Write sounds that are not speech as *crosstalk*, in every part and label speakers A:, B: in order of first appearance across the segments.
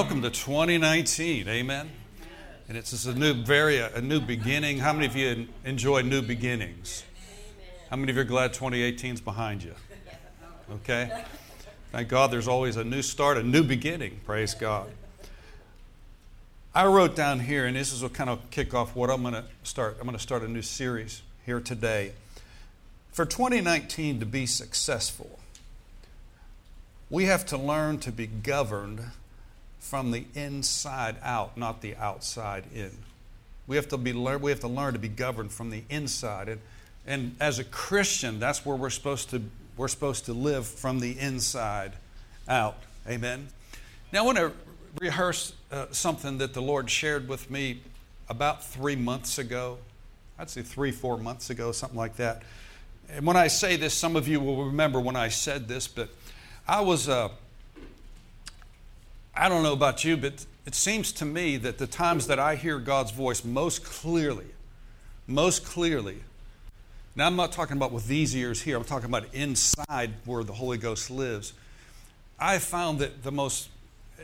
A: welcome to 2019. Amen. And it's just a new, very a new beginning. How many of you enjoy new beginnings? How many of you are glad 2018 is behind you? Okay. Thank God there's always a new start, a new beginning. Praise God. I wrote down here, and this is what kind of kick off what I'm going to start. I'm going to start a new series here today. For 2019 to be successful, we have to learn to be governed from the inside out, not the outside in. We have to be we have to learn to be governed from the inside. And, and as a Christian, that's where we're supposed to we're supposed to live from the inside out. Amen. Now I want to rehearse uh, something that the Lord shared with me about three months ago. I'd say three, four months ago, something like that. And when I say this, some of you will remember when I said this, but I was. Uh, I don't know about you, but it seems to me that the times that I hear God's voice most clearly, most clearly, now I'm not talking about with these ears here, I'm talking about inside where the Holy Ghost lives. I found that the most,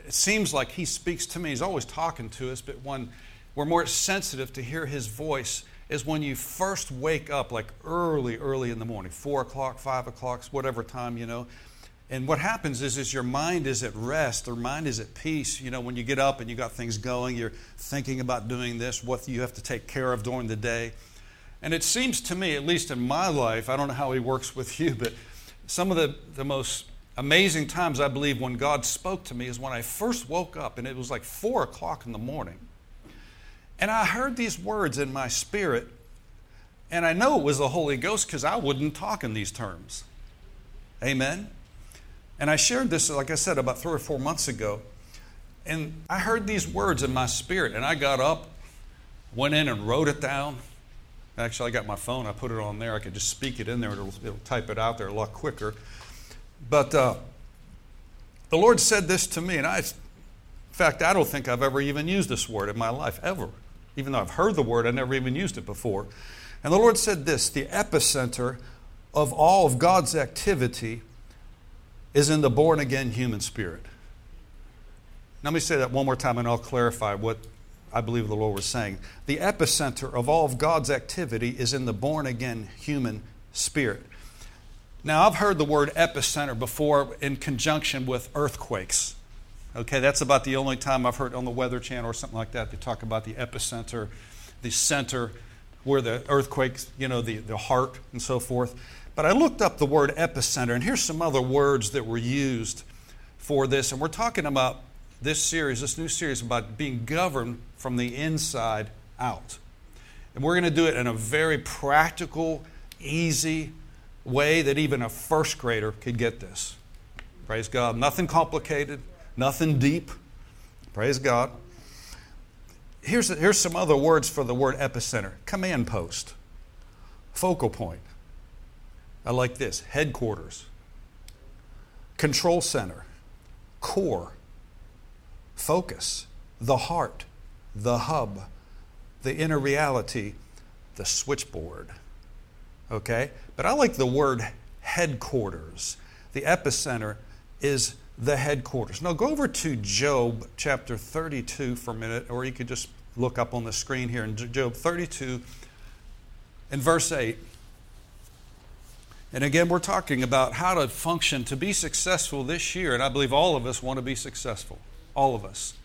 A: it seems like He speaks to me, He's always talking to us, but when we're more sensitive to hear His voice is when you first wake up, like early, early in the morning, four o'clock, five o'clock, whatever time, you know and what happens is, is your mind is at rest, your mind is at peace. You know, when you get up and you got things going, you're thinking about doing this, what you have to take care of during the day. And it seems to me, at least in my life, I don't know how he works with you, but some of the, the most amazing times I believe when God spoke to me is when I first woke up, and it was like four o'clock in the morning. And I heard these words in my spirit, and I know it was the Holy Ghost because I wouldn't talk in these terms. Amen. And I shared this, like I said, about three or four months ago. And I heard these words in my spirit, and I got up, went in and wrote it down. Actually, I got my phone, I put it on there. I could just speak it in there, it'll, it'll type it out there a lot quicker. But uh, the Lord said this to me, and I, in fact, I don't think I've ever even used this word in my life, ever. Even though I've heard the word, I never even used it before. And the Lord said this the epicenter of all of God's activity is in the born again human spirit. Let me say that one more time and I'll clarify what I believe the Lord was saying. The epicenter of all of God's activity is in the born again human spirit. Now, I've heard the word epicenter before in conjunction with earthquakes. Okay, that's about the only time I've heard on the Weather Channel or something like that. They talk about the epicenter, the center where the earthquakes, you know, the, the heart and so forth. But I looked up the word epicenter, and here's some other words that were used for this. And we're talking about this series, this new series, about being governed from the inside out. And we're going to do it in a very practical, easy way that even a first grader could get this. Praise God. Nothing complicated, nothing deep. Praise God. Here's, here's some other words for the word epicenter command post, focal point, I like this headquarters, control center, core, focus, the heart, the hub, the inner reality, the switchboard. Okay? But I like the word headquarters. The epicenter is the headquarters. Now go over to Job chapter 32 for a minute, or you could just look up on the screen here in Job 32 in verse 8. And again, we're talking about how to function to be successful this year. And I believe all of us want to be successful. All of us.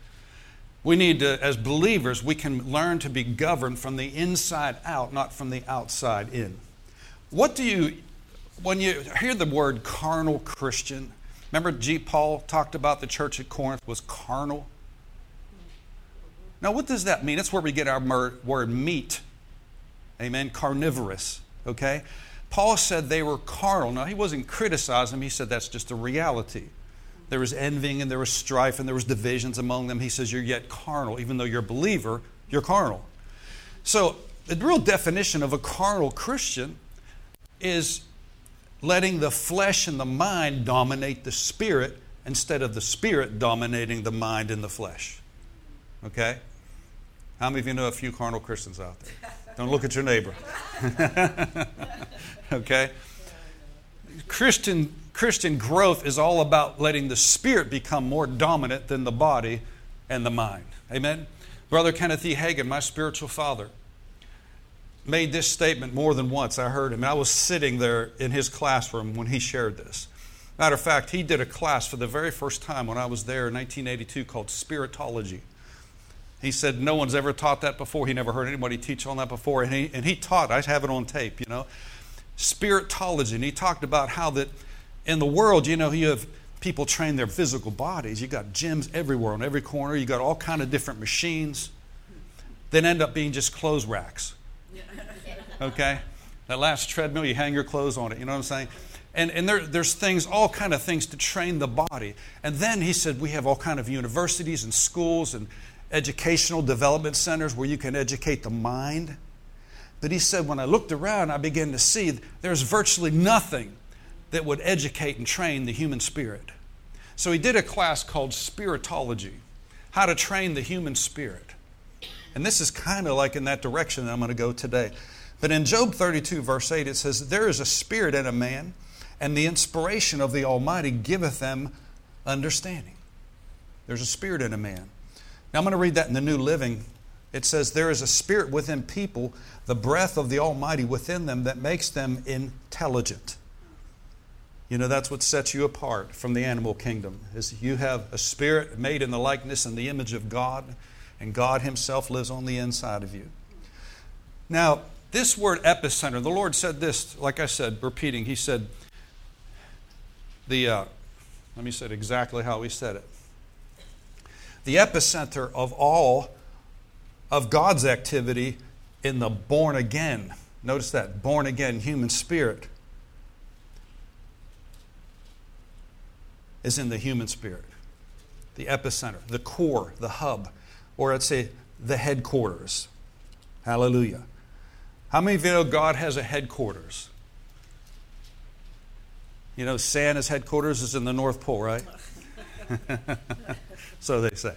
A: We need to, as believers, we can learn to be governed from the inside out, not from the outside in. What do you, when you hear the word carnal Christian, remember G. Paul talked about the church at Corinth was carnal? Now, what does that mean? That's where we get our word meat. Amen. Carnivorous. Okay? Paul said they were carnal. Now, he wasn't criticizing them, he said that's just a reality. There was envying and there was strife and there was divisions among them. He says, You're yet carnal. Even though you're a believer, you're carnal. So, the real definition of a carnal Christian is letting the flesh and the mind dominate the spirit instead of the spirit dominating the mind and the flesh. Okay? How many of you know a few carnal Christians out there? Don't look at your neighbor. *laughs* *laughs* okay? Christian, Christian growth is all about letting the spirit become more dominant than the body and the mind. Amen? Brother Kenneth E. Hagin, my spiritual father, made this statement more than once. I heard him. I was sitting there in his classroom when he shared this. Matter of fact, he did a class for the very first time when I was there in 1982 called Spiritology. He said no one's ever taught that before. He never heard anybody teach on that before. And he, and he taught, I have it on tape, you know, spiritology. And he talked about how that in the world, you know, you have people train their physical bodies. You got gyms everywhere on every corner. You got all kind of different machines. Then end up being just clothes racks. *laughs* Okay? That last treadmill, you hang your clothes on it. You know what I'm saying? And, and there, there's things, all kind of things to train the body. And then he said we have all kind of universities and schools and educational development centers where you can educate the mind. But he said when I looked around, I began to see there's virtually nothing that would educate and train the human spirit. So he did a class called Spiritology How to Train the Human Spirit. And this is kind of like in that direction that I'm going to go today. But in Job 32, verse 8, it says, There is a spirit in a man, and the inspiration of the Almighty giveth them understanding. There's a spirit in a man. Now I'm going to read that in the New Living. It says, There is a spirit within people, the breath of the Almighty within them that makes them intelligent. You know, that's what sets you apart from the animal kingdom, is you have a spirit made in the likeness and the image of God, and God Himself lives on the inside of you. Now, this word epicenter, the Lord said this, like I said, repeating, He said, the, uh, let me say it exactly how He said it. The epicenter of all of God's activity in the born again, notice that, born again human spirit is in the human spirit, the epicenter, the core, the hub, or I'd say the headquarters. Hallelujah. How many of you know God has a headquarters? You know, Santa's headquarters is in the North Pole, right? *laughs* so they say.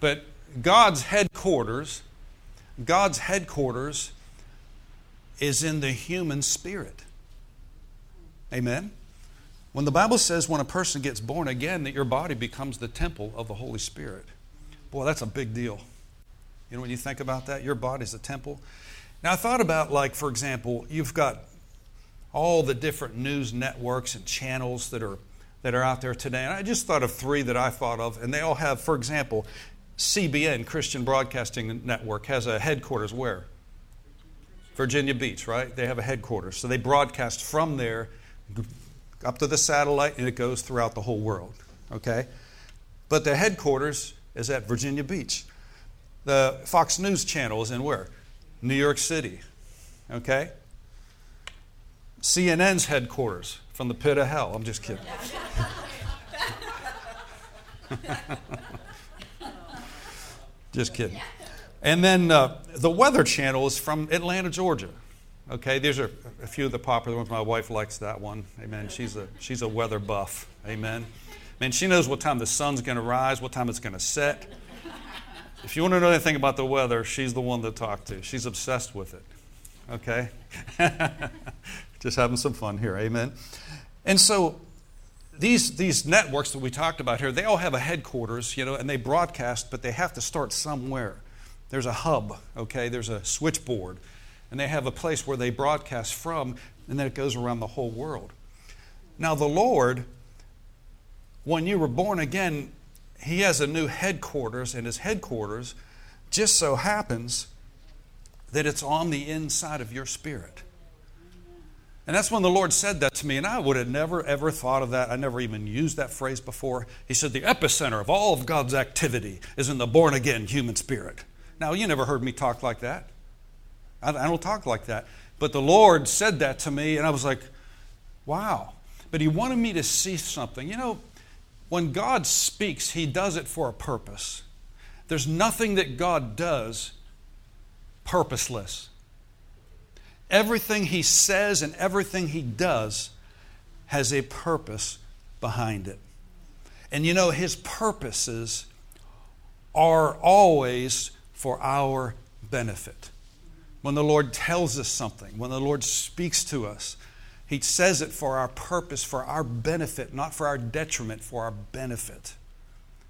A: But God's headquarters, God's headquarters is in the human spirit. Amen? When the Bible says when a person gets born again, that your body becomes the temple of the Holy Spirit. Boy, that's a big deal. You know, when you think about that, your body's a temple. Now, I thought about, like, for example, you've got all the different news networks and channels that are, that are out there today. And I just thought of three that I thought of, and they all have, for example, CBN, Christian Broadcasting Network, has a headquarters where? Virginia Beach, right? They have a headquarters. So they broadcast from there up to the satellite, and it goes throughout the whole world. Okay? But the headquarters is at Virginia Beach. The Fox News channel is in where? New York City. Okay? CNN's headquarters from the pit of hell. I'm just kidding. *laughs* just kidding. And then uh, the Weather Channel is from Atlanta, Georgia. Okay, these are a few of the popular ones. My wife likes that one. Amen. She's a she's a weather buff. Amen. Man, she knows what time the sun's going to rise, what time it's going to set. If you want to know anything about the weather, she's the one to talk to. She's obsessed with it. Okay? *laughs* Just having some fun here. Amen. And so these, these networks that we talked about here, they all have a headquarters, you know, and they broadcast, but they have to start somewhere. There's a hub, okay? There's a switchboard and they have a place where they broadcast from, and then it goes around the whole world. Now, the Lord, when you were born again, He has a new headquarters, and His headquarters just so happens that it's on the inside of your spirit. And that's when the Lord said that to me, and I would have never, ever thought of that. I never even used that phrase before. He said, The epicenter of all of God's activity is in the born again human spirit. Now, you never heard me talk like that. I, don't talk like that. But the Lord said that to me, and I was like, wow. But He wanted me to see something. You know, when God speaks, He does it for a purpose. There's nothing that God does purposeless. Everything He says and everything He does has a purpose behind it. And you know, His purposes are always for our benefit when the Lord tells us something, when the Lord speaks to us, He says it for our purpose, for our benefit, not for our detriment, for our benefit.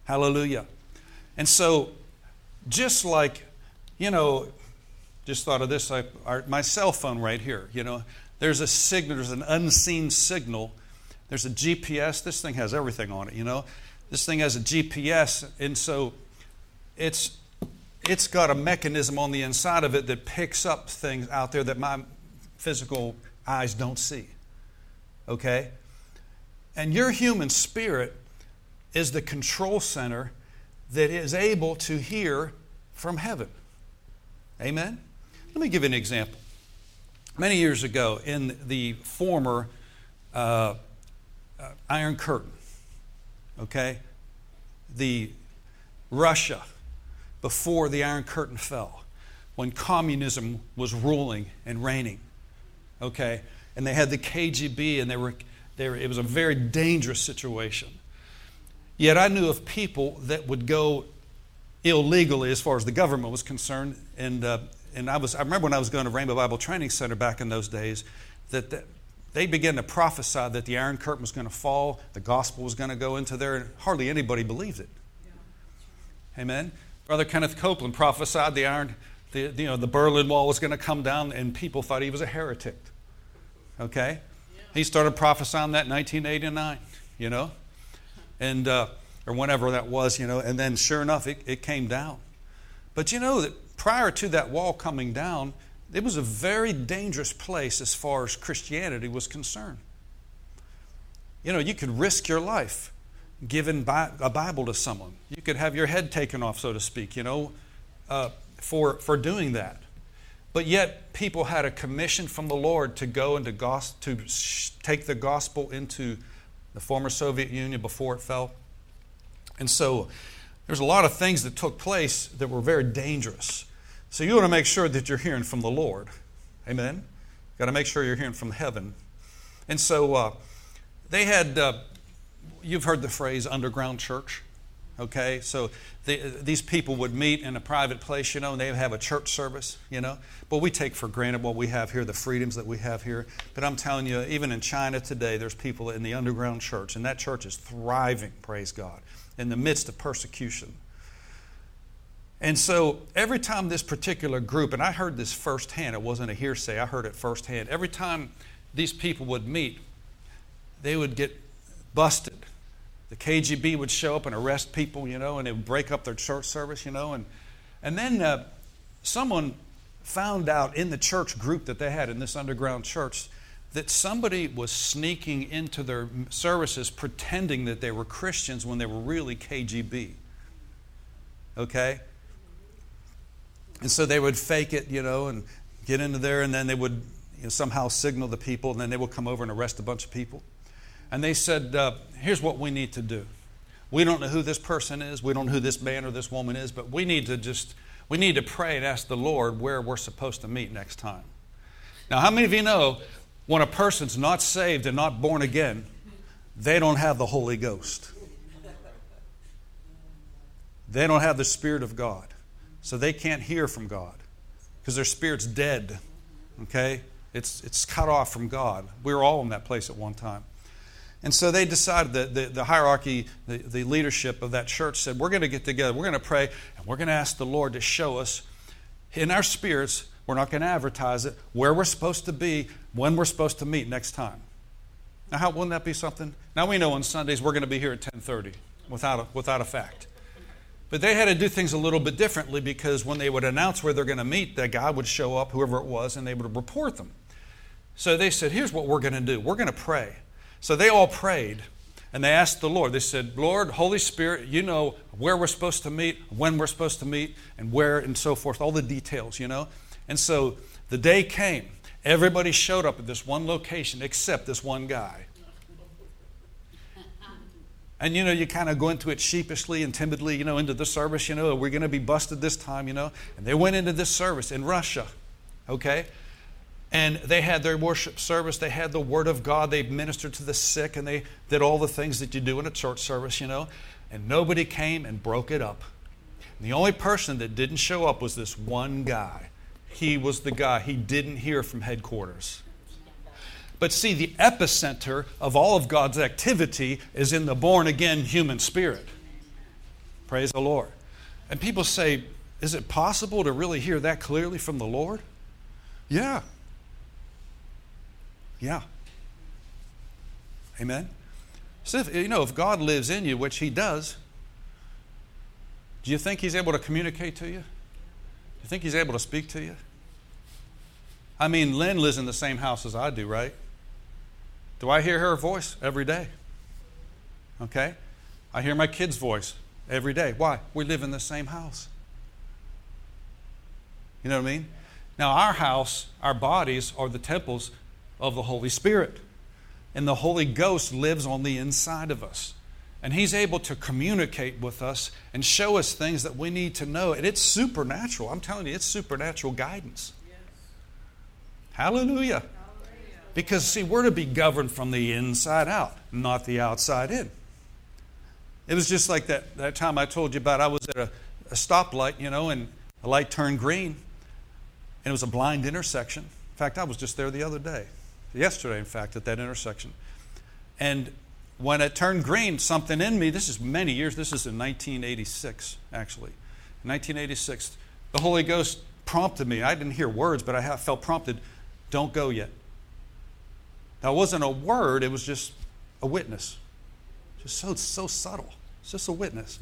A: Hallelujah. And so, just like, you know, just thought of this, I, our, my cell phone right here, you know, there's a signal, there's an unseen signal. There's a GPS. This thing has everything on it, you know. This thing has a GPS, and so it's it's got a mechanism on the inside of it that picks up things out there that my physical eyes don't see. Okay? And your human spirit is the control center that is able to hear from heaven. Amen? Let me give you an example. Many years ago, in the former uh, uh, Iron Curtain, okay, the Russia before the Iron Curtain fell, when communism was ruling and reigning, okay, and they had the KGB, and they were, they were, it was a very dangerous situation. Yet I knew of people that would go illegally as far as the government was concerned. And, uh, and I, was, I remember when I was going to Rhema Bible Training Center back in those days that, that they began to prophesy that the Iron Curtain was going to fall, the gospel was going to go into there, and hardly anybody believed it. Yeah. Amen. Brother Kenneth Copeland prophesied the iron, the, you know, the Berlin Wall was going to come down, and people thought he was a heretic. Okay, yeah. he started prophesying that in 1989. You know, and uh, or whenever that was, you know, and then sure enough, it, it came down. But you know that prior to that wall coming down, it was a very dangerous place as far as Christianity was concerned. You know, you could risk your life giving a Bible to someone. You could have your head taken off, so to speak, you know, uh, for, for doing that. But yet, people had a commission from the Lord to go and to, gos- to take the gospel into the former Soviet Union before it fell. And so there's a lot of things that took place that were very dangerous. So you want to make sure that you're hearing from the Lord. Amen? You've got to make sure you're hearing from heaven. And so uh, they had, uh, you've heard the phrase underground church. Okay, so the, these people would meet in a private place, you know, and they have a church service, you know. But we take for granted what we have here, the freedoms that we have here. But I'm telling you, even in China today, there's people in the underground church, and that church is thriving, praise God, in the midst of persecution. And so every time this particular group, and I heard this firsthand, it wasn't a hearsay, I heard it firsthand. Every time these people would meet, they would get busted the KGB would show up and arrest people, you know, and it would break up their church service, you know. And, and then uh, someone found out in the church group that they had in this underground church that somebody was sneaking into their services pretending that they were Christians when they were really KGB. Okay? And so they would fake it, you know, and get into there, and then they would you know, somehow signal the people, and then they would come over and arrest a bunch of people. And they said, uh, Here's what we need to do. We don't know who this person is, we don't know who this man or this woman is, but we need to just. We need to pray and ask the Lord where we're supposed to meet next time. Now, how many of you know when a person's not saved and not born again, they don't have the Holy Ghost? They don't have the Spirit of God. So they can't hear from God because their spirit's dead. Okay? It's, it's cut off from God. We were all in that place at one time. And so they decided that the, the hierarchy, the, the leadership of that church said, We're going to get together, we're going to pray, and we're going to ask the Lord to show us in our spirits, we're not going to advertise it, where we're supposed to be, when we're supposed to meet next time. Now, how wouldn't that be something? Now we know on Sundays we're going to be here at 10:30, without a, without a fact. But they had to do things a little bit differently because when they would announce where they're going to meet, that guy would show up, whoever it was, and they would report them. So they said, Here's what we're going to do we're going to pray. So they all prayed and they asked the Lord. They said, Lord, Holy Spirit, you know where we're supposed to meet, when we're supposed to meet, and where, and so forth, all the details, you know. And so the day came. Everybody showed up at this one location except this one guy. And you know, you kind of go into it sheepishly and timidly, you know, into the service, you know, we're going to be busted this time, you know. And they went into this service in Russia, okay? and they had their worship service. They had the Word of God. They ministered to the sick, and they did all the things that you do in a church service, you know. And nobody came and broke it up. And the only person that didn't show up was this one guy. He was the guy. He didn't hear from headquarters. But see, the epicenter of all of God's activity is in the born again human spirit. Praise the Lord. And people say, is it possible to really hear that clearly from the Lord? Yeah. Yeah. Amen. So, if, you know, if God lives in you, which He does, do you think He's able to communicate to you? Do you think He's able to speak to you? I mean, Lynn lives in the same house as I do, right? Do I hear her voice every day? Okay? I hear my kid's voice every day. Why? We live in the same house. You know what I mean? Now, our house, our bodies are the temples of the Holy Spirit. And the Holy Ghost lives on the inside of us. And He's able to communicate with us and show us things that we need to know. And it's supernatural. I'm telling you, it's supernatural guidance. Yes. Hallelujah. Because, see, we're to be governed from the inside out, not the outside in. It was just like that, that time I told you about. I was at a, a stoplight, you know, and a light turned green, and it was a blind intersection. In fact, I was just there the other day, yesterday, in fact, at that intersection. And when it turned green, something in me, this is many years, this is in 1986, actually. In 1986, the Holy Ghost prompted me. I didn't hear words, but I felt prompted don't go yet. That wasn't a word, it was just a witness. Just so, so subtle. It's just a witness.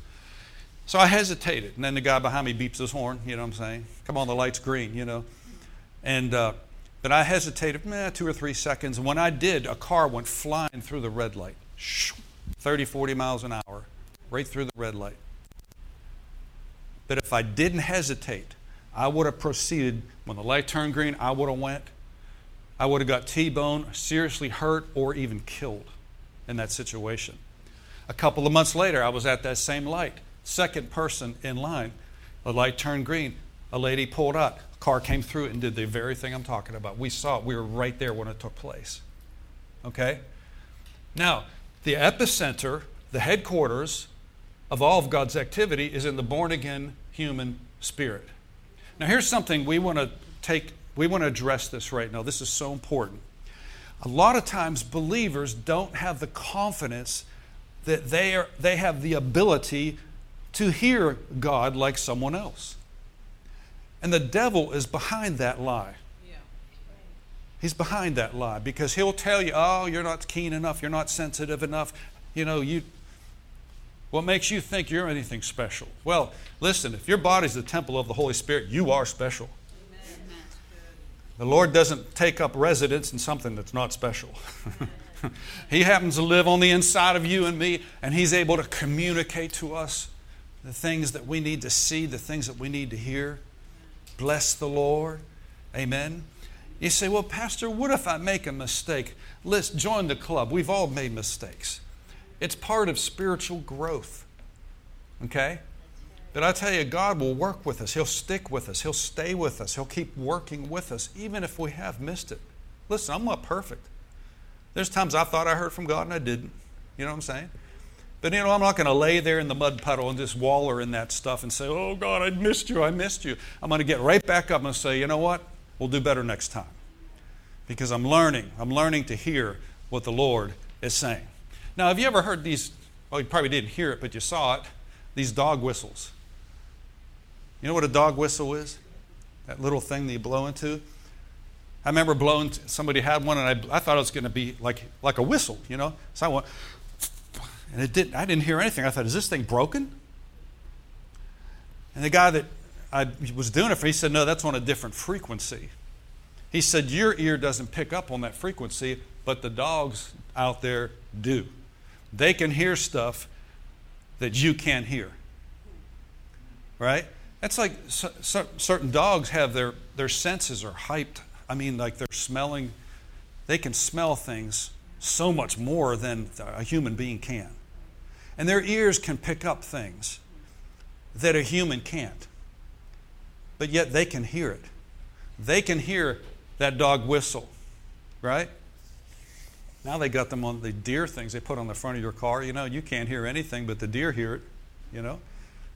A: So I hesitated. And then the guy behind me beeps his horn, you know what I'm saying? Come on, the light's green, you know. And, uh, but I hesitated, meh, two or three seconds. And when I did, a car went flying through the red light 30, 40 miles an hour, right through the red light. But if I didn't hesitate, I would have proceeded. When the light turned green, I would have went. I would have got T-boned, seriously hurt, or even killed in that situation. A couple of months later, I was at that same light, second person in line. The light turned green. A lady pulled out. A car came through and did the very thing I'm talking about. We saw it. We were right there when it took place. Okay? Now, the epicenter, the headquarters of all of God's activity is in the born again human spirit. Now, here's something we want to take, we want to address this right now. This is so important. A lot of times, believers don't have the confidence that they, are, they have the ability to hear God like someone else. And the devil is behind that lie. He's behind that lie because he'll tell you, oh, you're not keen enough, you're not sensitive enough. You know, you what makes you think you're anything special? Well, listen, if your body's the temple of the Holy Spirit, you are special. The Lord doesn't take up residence in something that's not special. *laughs* he happens to live on the inside of you and me, and He's able to communicate to us the things that we need to see, the things that we need to hear. Bless the Lord. Amen. You say, well, Pastor, what if I make a mistake? Let's join the club. We've all made mistakes. It's part of spiritual growth. Okay? But I tell you, God will work with us. He'll stick with us. He'll stay with us. He'll keep working with us, even if we have missed it. Listen, I'm not perfect. There's times I thought I heard from God and I didn't. You know what I'm saying? But you know, I'm not going to lay there in the mud puddle and just waller in that stuff and say, Oh God, I missed you, I missed you. I'm going to get right back up and say, You know what? We'll do better next time. Because I'm learning. I'm learning to hear what the Lord is saying. Now, have you ever heard these? Well, you probably didn't hear it, but you saw it. These dog whistles. You know what a dog whistle is? That little thing that you blow into? I remember blowing, somebody had one, and I, I thought it was going to be like, like a whistle, you know? So I went, and it didn't, I didn't hear anything. I thought, is this thing broken? And the guy that I was doing it for, he said, no, that's on a different frequency. He said, your ear doesn't pick up on that frequency, but the dogs out there do. They can hear stuff that you can't hear. Right? That's like so, so, certain dogs have their, their senses are hyped I mean, like they're smelling, they can smell things so much more than a human being can. And their ears can pick up things that a human can't. But yet they can hear it. They can hear that dog whistle, right? Now they got them on the deer things they put on the front of your car. You know, you can't hear anything, but the deer hear it, you know.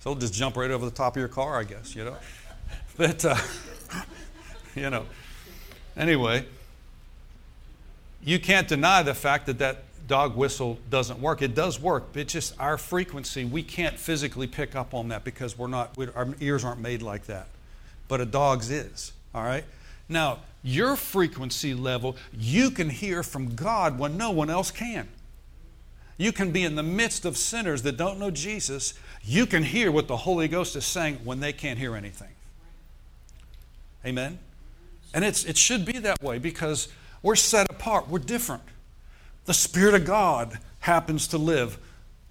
A: So they'll just jump right over the top of your car, I guess, you know. *laughs* But, uh, *laughs* you know, Anyway, you can't deny the fact that, that dog whistle doesn't work. It does work, but just our frequency. We can't physically pick up on that because we're not, we, our ears aren't made like that. But a dog's is, all right? Now, your frequency level, you can hear from God when no one else can. You can be in the midst of sinners that don't know Jesus. You can hear what the Holy Ghost is saying when they can't hear anything. Amen? And it's, it should be that way because we're set apart, we're different. The Spirit of God happens to live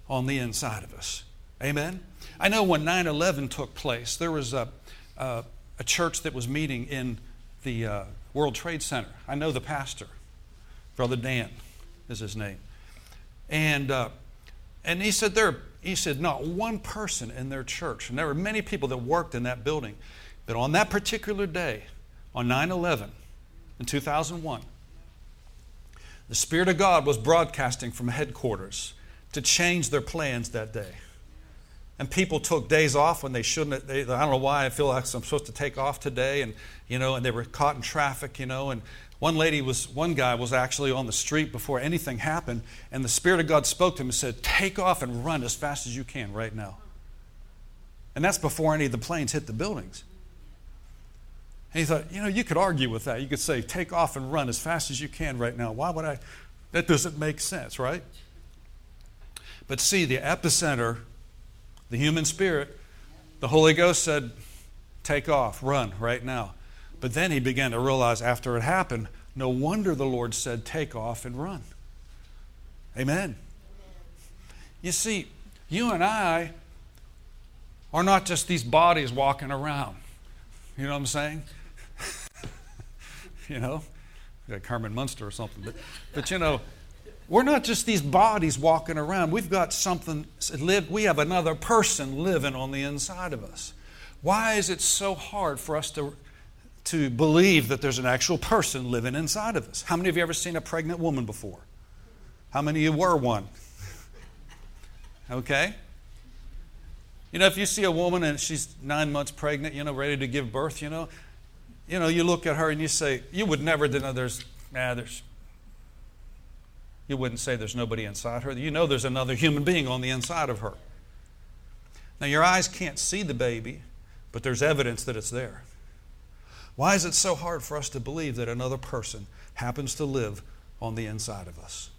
A: on the inside of us. Amen? I know when 9 11 took place, there was a, a, a, church that was meeting in the uh, World Trade Center. I know the pastor, Brother Dan is his name. And, uh, and he said there, he said not one person in their church, and there were many people that worked in that building, but on that particular day, on 9 11 in 2001, the Spirit of God was broadcasting from headquarters to change their plans that day. And people took days off when they shouldn't. They, I don't know why I feel like I'm supposed to take off today, and you know, and they were caught in traffic, you know. And one lady was, one guy was actually on the street before anything happened, and the Spirit of God spoke to him and said, "Take off and run as fast as you can right now." And that's before any of the planes hit the buildings. And he thought, you know, you could argue with that. You could say, take off and run as fast as you can right now. Why would I? That doesn't make sense, right? But see, the epicenter, the human spirit, the Holy Ghost said, take off, run right now. But then he began to realize after it happened, no wonder the Lord said, take off and run. Amen. You see, you and I are not just these bodies walking around. You know what I'm saying? *laughs* you know, like Herman Munster or something. But, but you know, we're not just these bodies walking around. We've got something, live, we have another person living on the inside of us. Why is it so hard for us to, to believe that there's an actual person living inside of us? How many of you ever seen a pregnant woman before? How many of you were one? Okay? You know, if you see a woman and she's nine months pregnant, you know, ready to give birth, you know, you know, you look at her and you say, you would never deny there's, nah, there's, you wouldn't say there's nobody inside her. You know there's another human being on the inside of her. Now, your eyes can't see the baby, but there's evidence that it's there. Why is it so hard for us to believe that another person happens to live on the inside of us?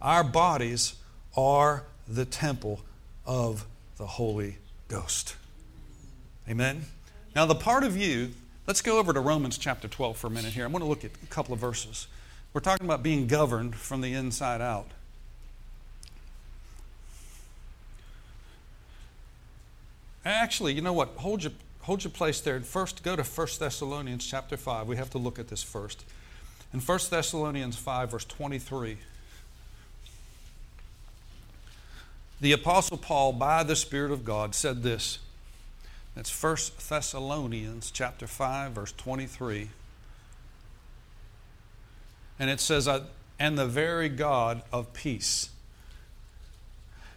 A: Our bodies are the temple of the Holy Ghost. Amen? Now, the part of you Let's go over to Romans chapter 12 for a minute here. I want to look at a couple of verses. We're talking about being governed from the inside out. Actually, you know what? Hold your, hold your place there. and First, go to 1 Thessalonians chapter 5. We have to look at this first. In 1 Thessalonians 5, verse 23, the Apostle Paul, by the Spirit of God, said this that's 1 Thessalonians chapter 5 verse 23. And it says uh, and the very God of peace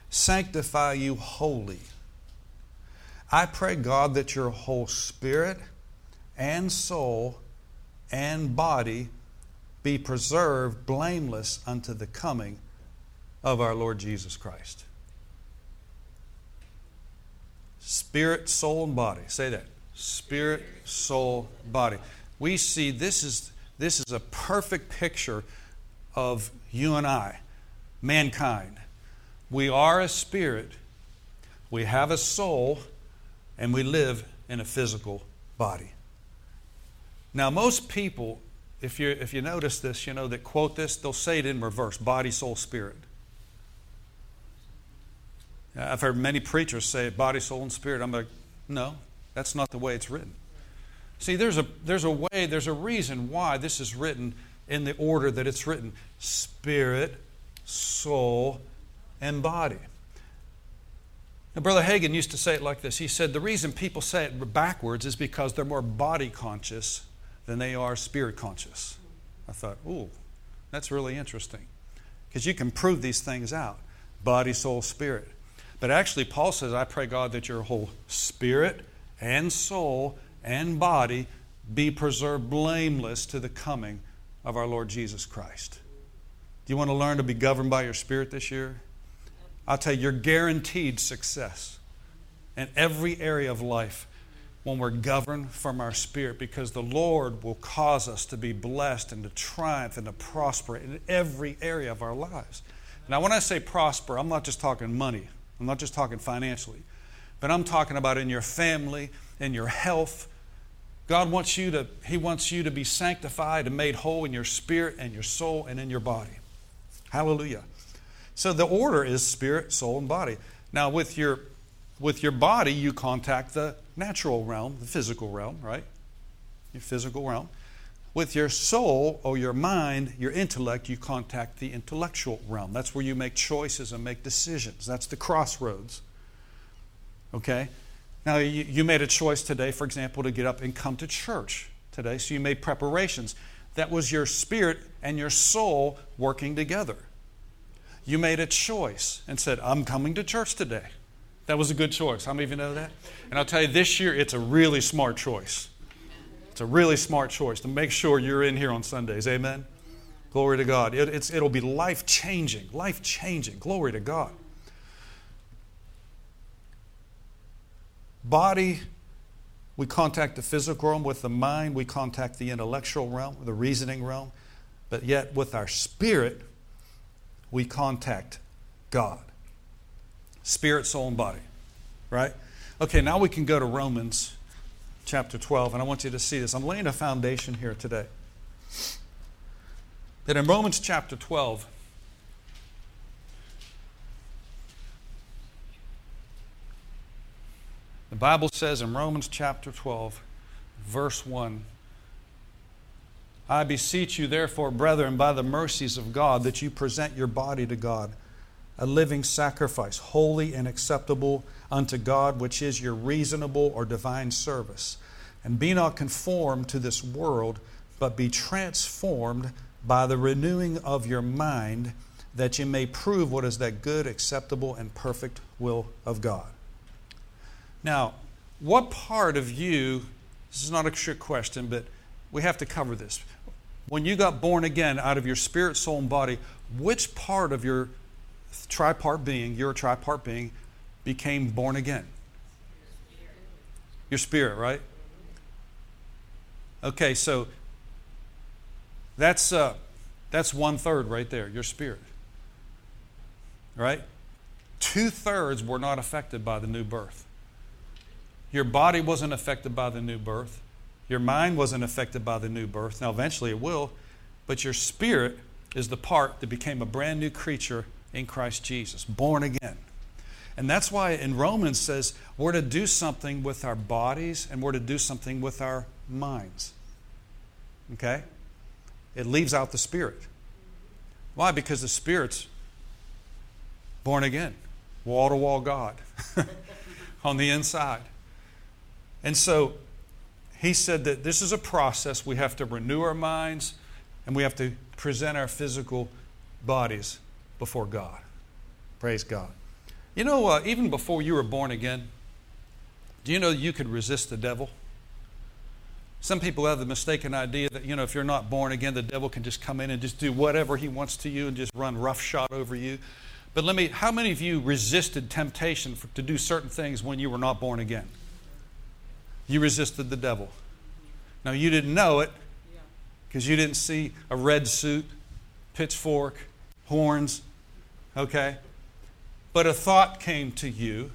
A: sanctify you wholly. I pray God that your whole spirit and soul and body be preserved blameless unto the coming of our Lord Jesus Christ. Spirit, soul, and body. Say that. Spirit, soul, body. We see this is this is a perfect picture of you and I, mankind. We are a spirit, we have a soul, and we live in a physical body. Now, most people, if you, if you notice this, you know, that quote this, they'll say it in reverse body, soul, spirit. I've heard many preachers say body, soul, and spirit. I'm like, no, that's not the way it's written. See, there's a, there's a way, there's a reason why this is written in the order that it's written spirit, soul, and body. Now, Brother Hagin used to say it like this. He said the reason people say it backwards is because they're more body conscious than they are spirit conscious. I thought, ooh, that's really interesting. Because you can prove these things out body, soul, spirit. But actually, Paul says, I pray God that your whole spirit and soul and body be preserved blameless to the coming of our Lord Jesus Christ. Do you want to learn to be governed by your spirit this year? I'll tell you, you're guaranteed success in every area of life when we're governed from our spirit because the Lord will cause us to be blessed and to triumph and to prosper in every area of our lives. Now, when I say prosper, I'm not just talking money, I'm not just talking financially, but I'm talking about in your family, in your health. God wants you to, He wants you to be sanctified and made whole in your spirit and your soul and in your body. Hallelujah. So the order is spirit, soul, and body. Now, with your with your body, you contact the natural realm, the physical realm, right? Your physical realm. With your soul or your mind, your intellect, you contact the intellectual realm. That's where you make choices and make decisions. That's the crossroads. Okay? Now, you, you made a choice today, for example, to get up and come to church today. So you made preparations. That was your spirit and your soul working together. You made a choice and said, I'm coming to church today. That was a good choice. How many of you know that? And I'll tell you, this year it's a really smart choice. It's a really smart choice to make sure you're in here on Sundays. Amen? Glory to God. It, it'll be life changing. Life changing. Glory to God. Body, we contact the physical realm. With the mind, we contact the intellectual realm, the reasoning realm. But yet, with our spirit, we contact God spirit, soul, and body. Right? Okay, now we can go to Romans chapter 12, and I want you to see this. I'm laying a foundation here today. That in Romans chapter 12, the Bible says in Romans chapter 12, verse 1 I beseech you, therefore, brethren, by the mercies of God, that you present your body to God a living sacrifice, holy and acceptable unto God, which is your reasonable or divine service. And be not conformed to this world, but be transformed by the renewing of your mind, that you may prove what is that good, acceptable, and perfect will of God. Now, what part of you, this is not a trick question, but we have to cover this. When you got born again out of your spirit, soul, and body, which part of your tripart being, you're tripart being, became born again? Your spirit, right? Okay, so that's uh, that's one third right there, your spirit. Right? Two thirds were not affected by the new birth. Your body wasn't affected by the new birth. Your mind wasn't affected by the new birth. Now, eventually it will, but your spirit is the part that became a brand new creature in Christ Jesus, born again. And that's why in Romans says we're to do something with our bodies and we're to do something with our minds. Okay? It leaves out the spirit. Why? Because the spirit's born again, wall to wall God *laughs* on the inside. And so he said that this is a process. We have to renew our minds and we have to present our physical bodies before God. Praise God. You know, uh, even before you were born again, do you know you could resist the devil? Some people have the mistaken idea that, you know, if you're not born again, the devil can just come in and just do whatever he wants to you and just run roughshod over you. But let me, how many of you resisted temptation for, to do certain things when you were not born again? You resisted the devil. Now, you didn't know it because you didn't see a red suit, pitchfork, horns, Okay? But a thought came to you.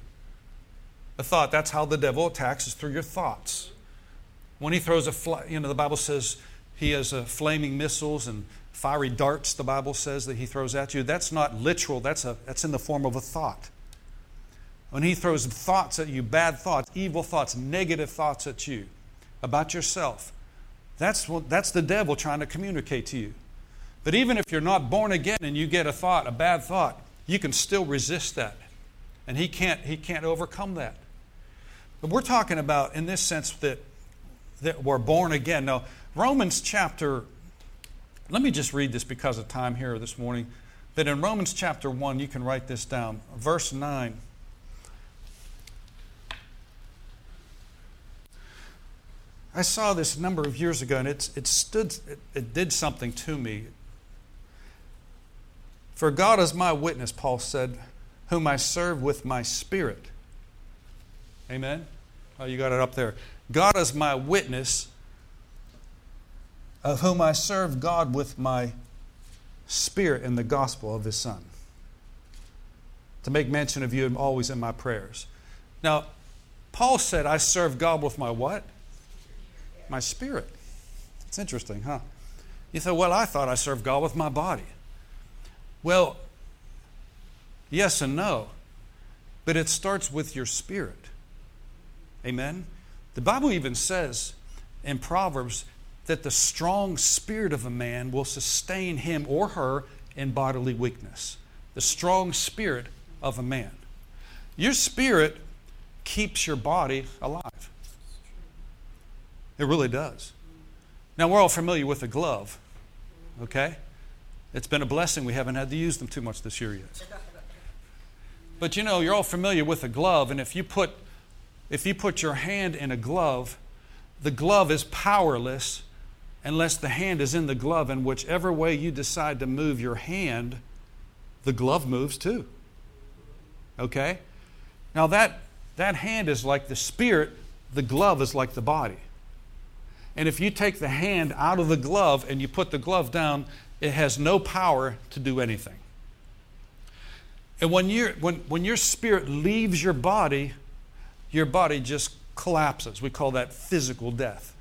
A: A thought, that's how the devil attacks, is through your thoughts. When he throws a, fl- you know, the Bible says he has a flaming missiles and fiery darts, the Bible says that he throws at you. That's not literal, that's, a, that's in the form of a thought. When he throws thoughts at you, bad thoughts, evil thoughts, negative thoughts at you about yourself, that's, what, that's the devil trying to communicate to you. But even if you're not born again and you get a thought, a bad thought, you can still resist that. And he can't, he can't overcome that. But we're talking about in this sense that, that we're born again. Now, Romans chapter, let me just read this because of time here this morning. That in Romans chapter 1, you can write this down. Verse 9. I saw this a number of years ago, and it's, it stood, it, it did something to me. For God is my witness, Paul said, whom I serve with my spirit. Amen? Oh, you got it up there. God is my witness, of whom I serve God with my spirit in the gospel of his Son. To make mention of you always in my prayers. Now, Paul said, I serve God with my what? My spirit. It's interesting, huh? You say, well, I thought I served God with my body. Well, yes and no, but it starts with your spirit. Amen? The Bible even says in Proverbs that the strong spirit of a man will sustain him or her in bodily weakness. The strong spirit of a man. Your spirit keeps your body alive. It really does. Now, we're all familiar with a glove, okay? It's been a blessing we haven't had to use them too much this year yet. *laughs* But you know, you're all familiar with a glove, and if you put if you put your hand in a glove, the glove is powerless unless the hand is in the glove, and whichever way you decide to move your hand, the glove moves too. Okay? Now that that hand is like the spirit, the glove is like the body. And if you take the hand out of the glove and you put the glove down, it has no power to do anything. And when, you when, when your spirit leaves your body, your body just collapses. We call that physical death.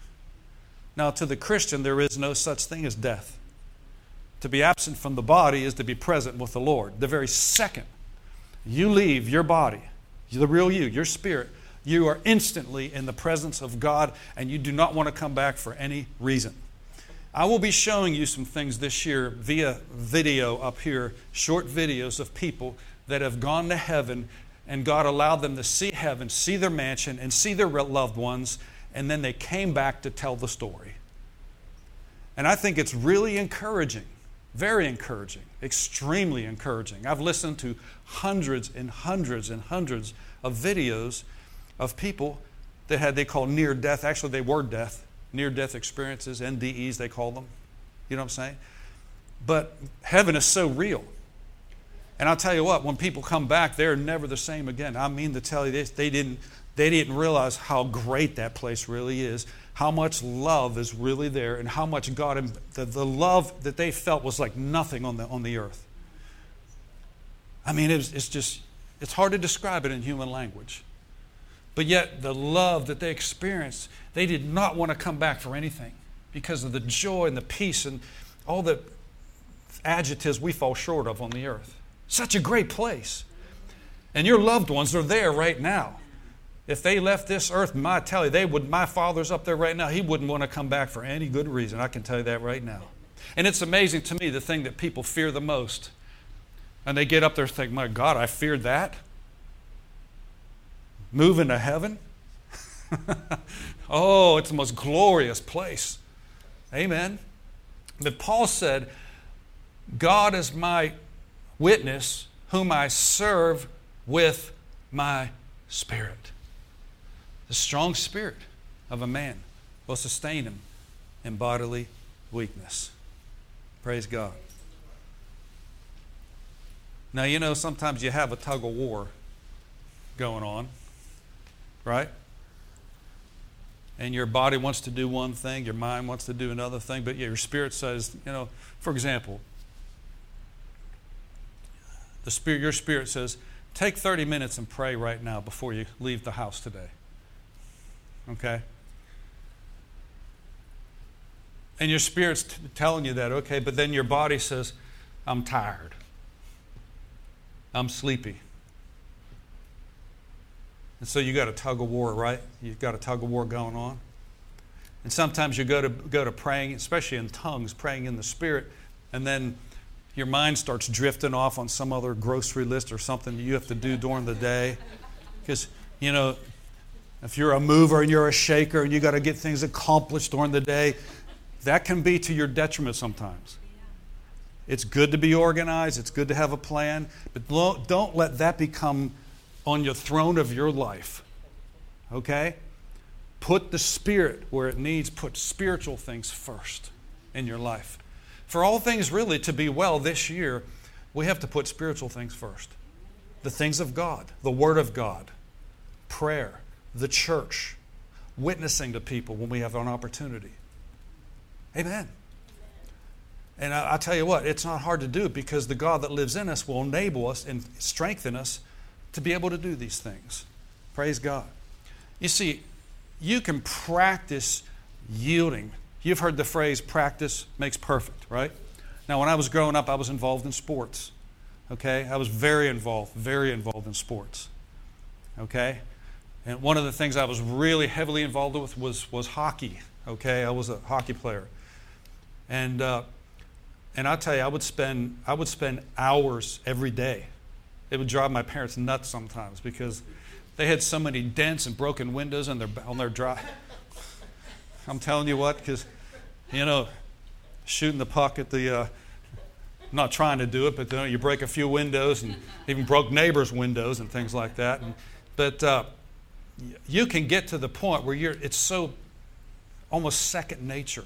A: Now, to the Christian, there is no such thing as death. To be absent from the body is to be present with the Lord. The very second you leave your body, the real you, your spirit, you are instantly in the presence of God and you do not want to come back for any reason. I will be showing you some things this year via video up here, short videos of people that have gone to heaven and God allowed them to see heaven, see their mansion, and see their loved ones, and then they came back to tell the story. And I think it's really encouraging, very encouraging, extremely encouraging. I've listened to hundreds and hundreds and hundreds of videos of people that had they call near death. Actually, they were death near death experiences, NDEs, they call them. You know what I'm saying? But heaven is so real. And I'll tell you what, when people come back, they're never the same again. I mean to tell you this, they didn't, they didn't realize how great that place really is, how much love is really there, and how much God, the, the love that they felt was like nothing on the, on the earth. I mean, it's just, it's hard to describe it in human language. But yet, the love that they experienced, they did not want to come back for anything because of the joy and the peace and all the adjectives we fall short of on the earth. Such a great place. And your loved ones are there right now. If they left this earth, my tell you, they would. My father's up there right now. He wouldn't want to come back for any good reason. I can tell you that right now. And it's amazing to me the thing that people fear the most. And they get up there and think, "My God, I feared that." Moving to heaven. *laughs* oh, it's the most glorious place. Amen. But Paul said, God is my witness, whom I serve with my spirit. The strong spirit of a man will sustain him in bodily weakness. Praise God. Now, you know, sometimes you have a tug of war going on right? And your body wants to do one thing, your mind wants to do another thing, but your spirit says, you know, for example, the spirit, your spirit says, take 30 minutes and pray right now before you leave the house today. Okay? And your spirit's t- telling you that, okay, but then your body says, I'm tired. I'm sleepy. And so you got a tug of war, right? You've got a tug of war going on. And sometimes you go to go to praying, especially in tongues, praying in the spirit, and then your mind starts drifting off on some other grocery list or something that you have to do during the day. Because, you know, if you're a mover and you're a shaker and you got to get things accomplished during the day, that can be to your detriment sometimes. It's good to be organized, it's good to have a plan, but don't let that become on your throne of your life. Okay? Put the Spirit where it needs, put spiritual things first in your life. For all things really to be well this year, we have to put spiritual things first the things of God, the Word of God, prayer, the church, witnessing to people when we have an opportunity. Amen. And I, I, tell you what, it's not hard to do because the God that lives in us will enable us and strengthen us to be able to do these things. Praise God. You see, you can practice yielding. You've heard the phrase practice makes perfect, right? Now, when I was growing up, I was involved in sports. Okay? I was very involved, very involved in sports. Okay? And one of the things I was really heavily involved with was, was hockey. Okay? I was a hockey player. And, uh, and I tell you, I would, spend, I would spend hours every day. It would drive my parents nuts sometimes because they had so many dents and broken windows on their, on their drive. *laughs* I'm telling you what, because, you know, shooting the puck at the, uh, not trying to do it, but you, know, you break a few windows and even broke neighbors' windows and things like that. And, but uh, you can get to the point where you're, it's so almost second nature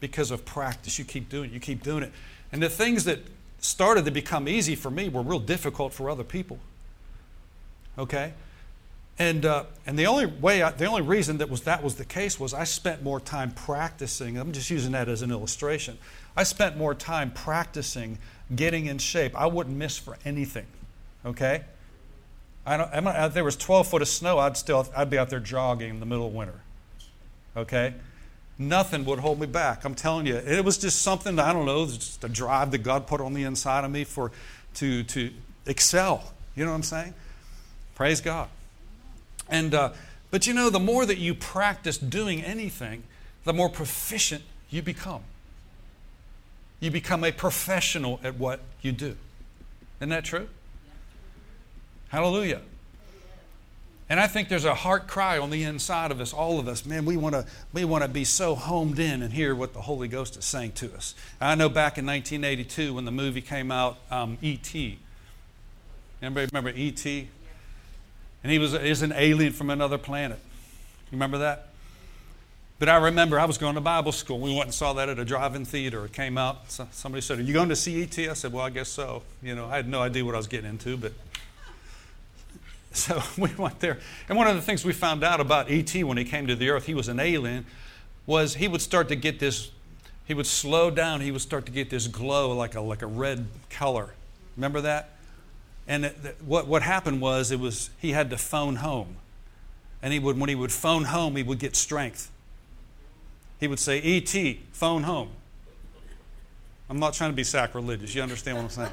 A: because of practice. You keep doing it, you keep doing it. And the things that started to become easy for me were real difficult for other people. Okay? And, uh, and the only way, I, the only reason that was that was the case was I spent more time practicing. I'm just using that as an illustration. I spent more time practicing getting in shape. I wouldn't miss for anything. Okay, I don't. I, if there was 12 foot of snow, I'd still I'd be out there jogging in the middle of winter. Okay, nothing would hold me back. I'm telling you, it was just something I don't know, just a drive that God put on the inside of me for to to excel. You know what I'm saying? Praise God. And, uh, but you know, the more that you practice doing anything, the more proficient you become. You become a professional at what you do. Isn't that true? Hallelujah. And I think there's a heart cry on the inside of us, all of us. Man, we want to we want to be so homed in and hear what the Holy Ghost is saying to us. I know back in 1982 when the movie came out, um, E.T. Anybody remember E.T.? And he was, is an alien from another planet. You remember that? But I remember I was going to Bible school. We went and saw that at a drive-in theater. It came out. Somebody said, "Are you going to see ET?" I said, "Well, I guess so." You know, I had no idea what I was getting into, but *laughs* so we went there. And one of the things we found out about ET when he came to the Earth, he was an alien, was he would start to get this. He would slow down. He would start to get this glow, like a like a red color. Remember that? And it, what, what happened was, it was he had to phone home. And he would, when he would phone home, he would get strength. He would say, E.T., phone home. I'm not trying to be sacrilegious. You understand what I'm saying?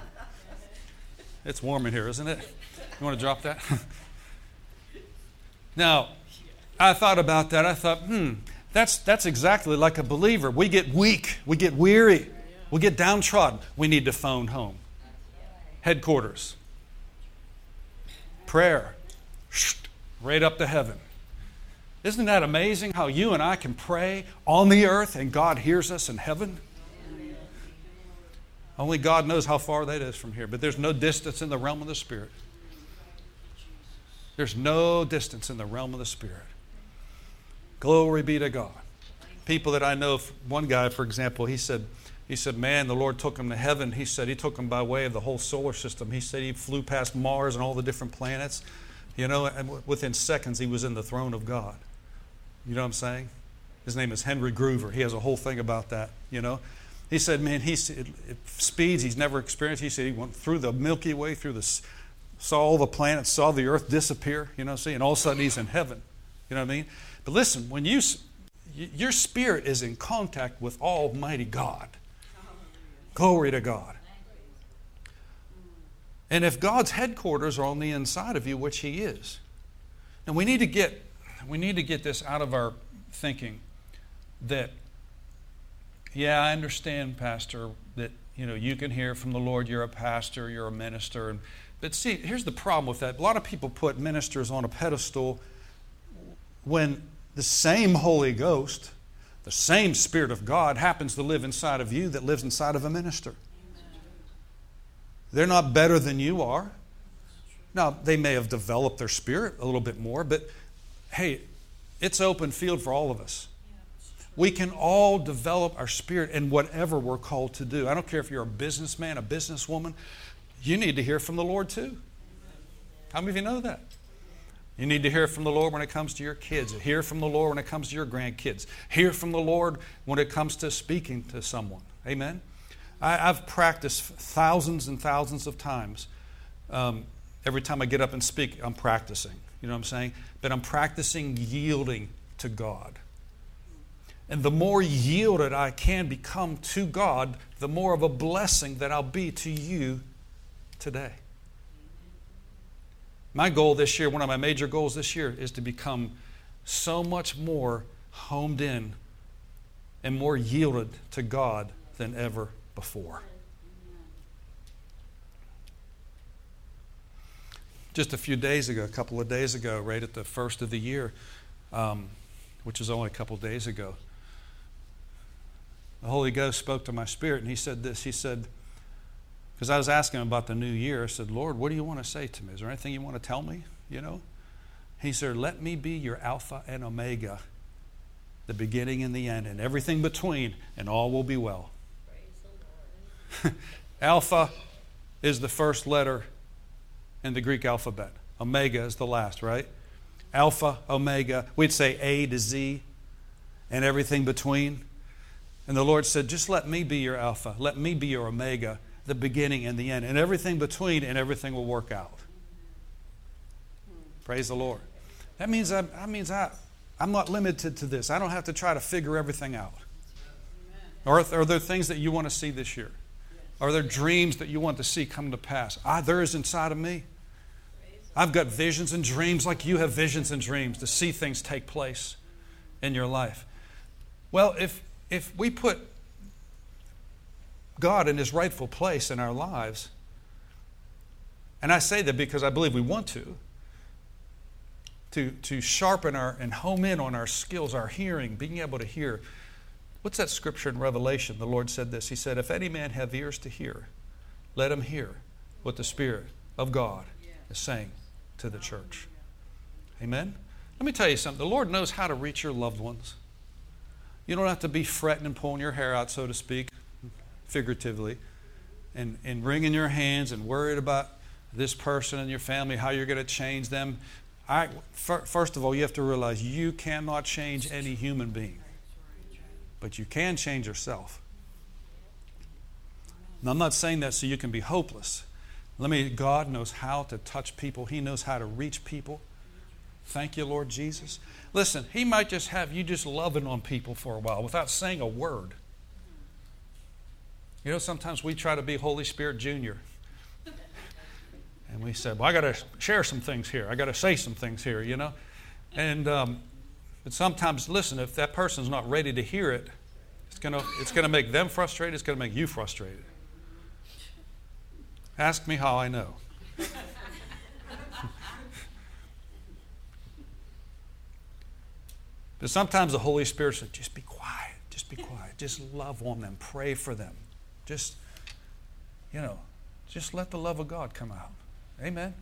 A: It's warm in here, isn't it? You want to drop that? *laughs* now, I thought about that. I thought, hmm, that's, that's exactly like a believer. We get weak, we get weary, we get downtrodden. We need to phone home. Headquarters prayer, right up to heaven. Isn't that amazing how you and I can pray on the earth and God hears us in heaven? Only God knows how far that is from here, but there's no distance in the realm of the Spirit. There's no distance in the realm of the Spirit. Glory be to God. People that I know, one guy, for example, he said, he said, Man, the Lord took him to heaven. He said he took him by way of the whole solar system. He said he flew past Mars and all the different planets. You know, and within seconds, he was in the throne of God. You know what I'm saying? His name is Henry Gruver. He has a whole thing about that, you know. He said, Man, he speeds he's never experienced. He said he went through the Milky Way, through the, saw all the planets, saw the earth disappear, you know, see, and all of a sudden he's in heaven. You know what I mean? But listen, when you, your spirit is in contact with Almighty God, Glory to God. And if God's headquarters are on the inside of you, which He is, and we need to get we need to get this out of our thinking that yeah, I understand, Pastor, that you know you can hear from the Lord. You're a pastor, you're a minister, and but see, here's the problem with that. A lot of people put ministers on a pedestal when the same Holy Ghost the same Spirit of God happens to live inside of you that lives inside of a minister. They're not better than you are. Now, they may have developed their spirit a little bit more, but hey, it's open field for all of us. We can all develop our spirit in whatever we're called to do. I don't care if you're a businessman, a businesswoman, you need to hear from the Lord too. How many of you know that? You need to hear from the Lord when it comes to your kids. Hear from the Lord when it comes to your grandkids. Hear from the Lord when it comes to speaking to someone. Amen? I, have practiced thousands and thousands of times. Um, every time I get up and speak, I'm practicing. You know what I'm saying? But I'm practicing yielding to God. And the more yielded I can become to God, the more of a blessing that I'll be to you today. My goal this year, one of my major goals this year, is to become so much more homed in and more yielded to God than ever before. Just a few days ago, a couple of days ago, right at the first of the year, um, which was only a couple of days ago, the Holy Ghost spoke to my spirit and he said this. He said, because I was asking him about the new year, I said, Lord, what do you want to say to me? Is there anything you want to tell me? You know? He said, Let me be your Alpha and Omega, the beginning and the end, and everything between, and all will be well. *laughs* Alpha is the first letter in the Greek alphabet, Omega is the last, right? Alpha, Omega. We'd say A to Z, and everything between. And the Lord said, Just let me be your Alpha, let me be your Omega the beginning and the end, and everything between, and everything will work out. Praise the Lord. That means, I, that means I, I'm not limited to this. I don't have to try to figure everything out. Or are there things that you want to see this year? Are there dreams that you want to see come to pass? Ah, there is inside of me. I've got visions and dreams like you have visions and dreams to see things take place in your life. Well, if, if we put God in his rightful place in our lives. And I say that because I believe we want to. To, to sharpen our and home in on our skills, our hearing, being able to hear. What's that scripture in Revelation? The Lord said this He said, If any man have ears to hear, let him hear what the Spirit of God is saying to the church. Amen? Let me tell you something. The Lord knows how to reach your loved ones. You don't have to be fretting and pulling your hair out, so to speak figuratively, and, and wringing your hands and worried about this person and your family, how you're going to change them. I, first of all, you have to realize you cannot change any human being, but you can change yourself. Now, I'm not saying that so you can be hopeless. Let me, God knows how to touch people, He knows how to reach people. Thank you, Lord Jesus. Listen, He might just have you just loving on people for a while without saying a word. You know, sometimes we try to be Holy Spirit Junior. And we said, well, I got to share some things here. I got to say some things here, you know. And um, but sometimes, listen, if that person's not ready to hear it, it's going to it's gonna make them frustrated. It's going to make you frustrated. Ask me how I know. *laughs* but sometimes the Holy Spirit says, just be quiet. Just be quiet. Just love on them. Pray for them. Just, you know, just let the love of God come out. Amen.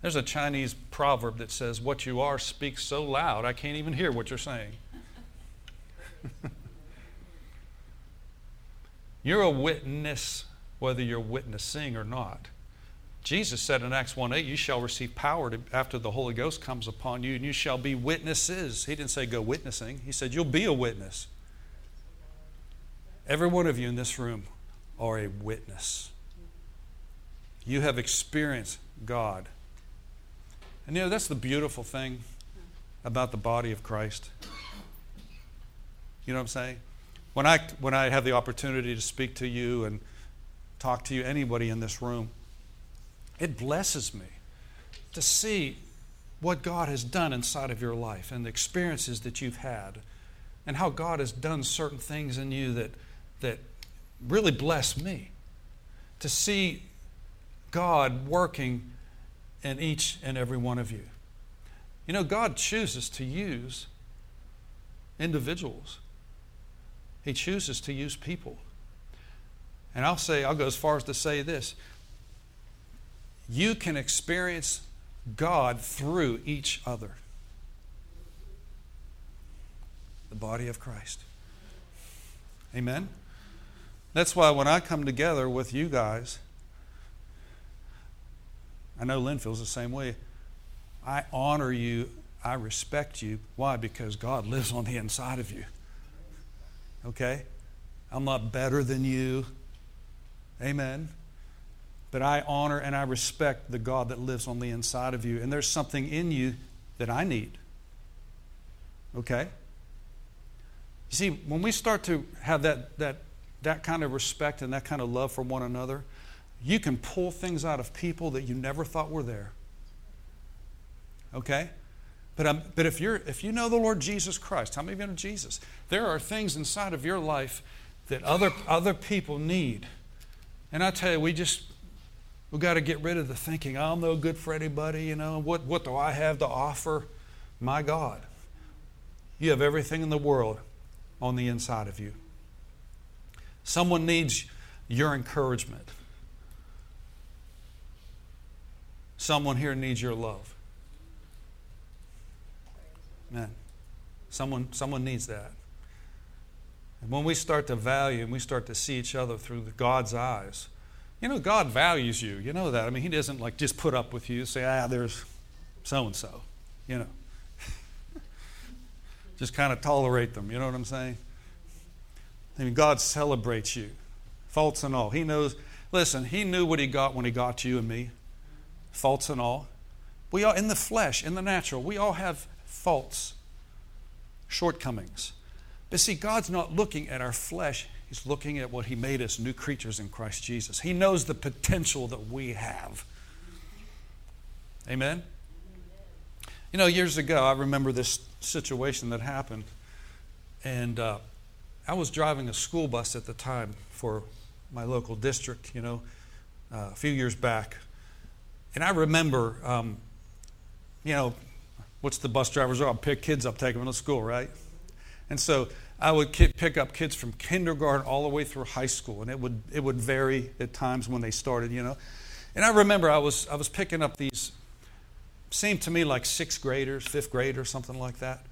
A: There's a Chinese proverb that says, What you are speaks so loud, I can't even hear what you're saying. *laughs* you're a witness whether you're witnessing or not. Jesus said in Acts 1 8, You shall receive power to, after the Holy Ghost comes upon you, and you shall be witnesses. He didn't say go witnessing, He said, You'll be a witness. Every one of you in this room are a witness. You have experienced God. And you know, that's the beautiful thing about the body of Christ. You know what I'm saying? When I, when I have the opportunity to speak to you and talk to you, anybody in this room, it blesses me to see what God has done inside of your life and the experiences that you've had and how God has done certain things in you that, that really blessed me to see God working in each and every one of you. You know, God chooses to use individuals, He chooses to use people. And I'll say, I'll go as far as to say this you can experience God through each other. The body of Christ. Amen? That's why when I come together with you guys, I know Lynn feels the same way. I honor you. I respect you. Why? Because God lives on the inside of you. Okay? I'm not better than you. Amen. But I honor and I respect the God that lives on the inside of you. And there's something in you that I need. Okay? You see, when we start to have that, that, that kind of respect and that kind of love for one another, you can pull things out of people that you never thought were there. Okay? But, um, but if, you're, if you know the Lord Jesus Christ, how many of you know Jesus? There are things inside of your life that other, other people need. And I tell you, we just, we've got to get rid of the thinking, I'm no good for anybody, you know, what, what do I have to offer? My God, you have everything in the world on the inside of you. Someone needs your encouragement. Someone here needs your love. Man, someone, someone needs that. And when we start to value and we start to see each other through God's eyes, you know, God values you. You know that. I mean, He doesn't like just put up with you, say, ah, there's so and so, you know. *laughs* just kind of tolerate them. You know what I'm saying? I mean, God celebrates you, faults and all. He knows, listen, He knew what He got when He got you and me faults and all. We are in the flesh, in the natural, we all have faults, shortcomings. But see, God's not looking at our flesh, He's looking at what He made us new creatures in Christ Jesus. He knows the potential that we have. Amen? You know, years ago, I remember this situation that happened. And uh, I was driving a school bus at the time for my local district, you know, uh, a few years back. And I remember, um, you know, what's the bus driver's job? Pick kids up, take them to school, right? And so I would pick up kids from kindergarten all the way through high school, and it would it would vary at times when they started, you know. And I remember I was I was picking up these, seemed to me like sixth graders, fifth graders, something like that.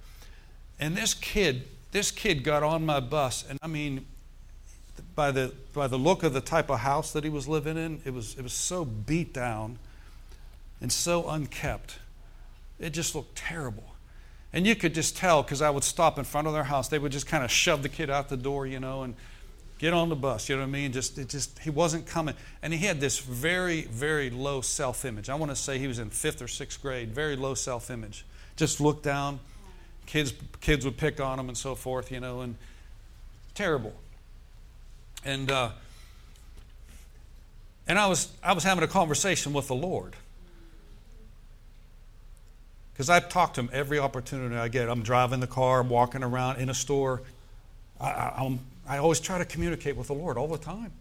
A: And this kid, this kid got on my bus, and I mean, by the by the look of the type of house that he was living in, it was it was so beat down and so unkept. It just looked terrible. And you could just tell because I would stop in front of their house. They would just kind of shove the kid out the door, you know, and get on the bus. You know what I mean? Just it just he wasn't coming, and he had this very very low self image. I want to say he was in fifth or sixth grade. Very low self image. Just looked down. Kids kids would pick on him and so forth, you know, and terrible. And uh, and I was I was having a conversation with the Lord. Because I talk to him every opportunity I get. I'm driving the car, I'm walking around in a store. I, I, I always try to communicate with the Lord all the time,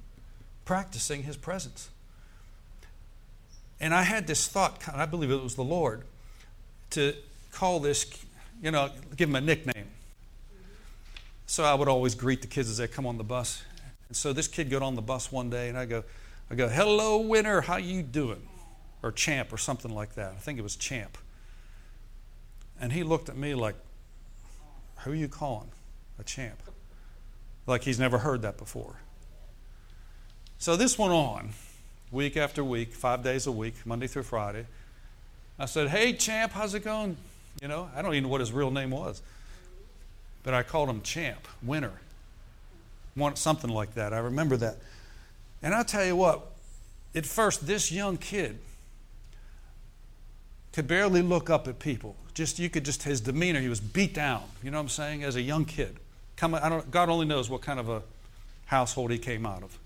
A: practicing his presence. And I had this thought, I believe it was the Lord, to call this, you know, give him a nickname. So I would always greet the kids as they come on the bus. And so this kid got on the bus one day, and I go, I go, "Hello, winner, how you doing?" Or champ, or something like that. I think it was champ. And he looked at me like, Who are you calling? A champ. Like he's never heard that before. So this went on week after week, five days a week, Monday through Friday. I said, Hey, champ, how's it going? You know, I don't even know what his real name was. But I called him champ, winner. Want something like that. I remember that. And I'll tell you what, at first, this young kid could barely look up at people. Just you could just his demeanor, he was beat down. You know what I'm saying? As a young kid, come. I don't. God only knows what kind of a household he came out of.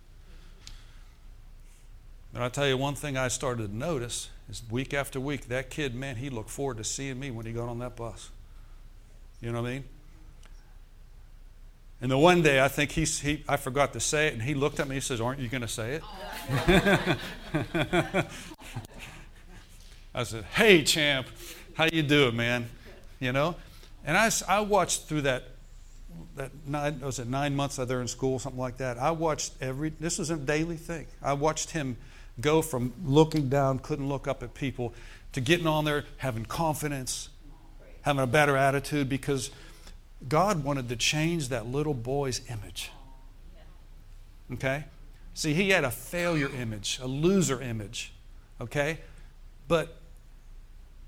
A: But I tell you one thing I started to notice week after week that kid, man, he looked forward to seeing me when he got on that bus. You know what I mean? And the one day I think he, he I forgot to say it, and he looked at me. He says, "Aren't you going to say it?" *laughs* I said, "Hey, champ, how you doing, man?" You know, and I, I watched through that that nine was it nine months that they're in school, something like that. I watched every. This was a daily thing. I watched him go from looking down, couldn't look up at people, to getting on there, having confidence, having a better attitude, because God wanted to change that little boy's image. Okay? See, he had a failure image, a loser image. Okay? But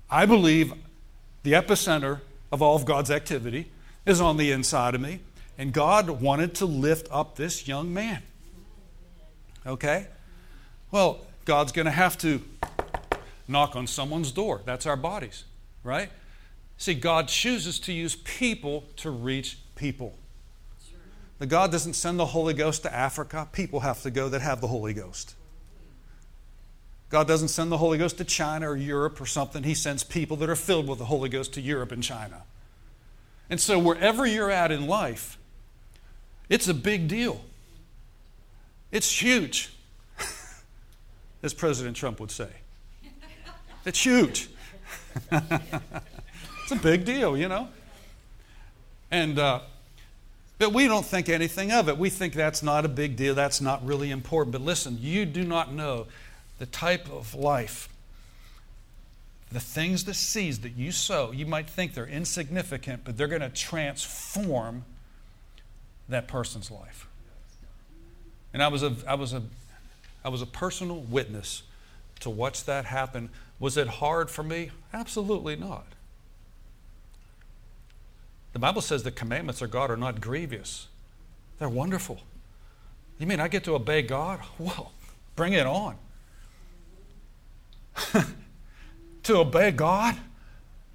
A: I believe the epicenter of all of God's activity is on the inside of me. And God wanted to lift up this young man. Okay? Well, God's going to have to knock on someone's door. That's our bodies, right? See, God chooses to use people to reach people. The God doesn't send the Holy Ghost to Africa. People have to go that have the Holy Ghost. God doesn't send the Holy Ghost to China or Europe or something. He sends people that are filled with the Holy Ghost to Europe and China. And so, wherever you're at in life, it's a big deal. It's huge, as President Trump would say. It's huge. *laughs* it's a big deal, you know? And, uh, but we don't think anything of it. We think that's not a big deal. That's not really important. But listen, you do not know the type of life, the things, the seeds that you sow. You might think they're insignificant, but they're going to transform that person's life. And I was a, I was a, I was a personal witness to watch that happen. Was it hard for me? Absolutely not. The Bible says the commandments of God are not grievous, they're wonderful. You mean I get to obey God? *laughs* Well, bring it on. *laughs* to obey God?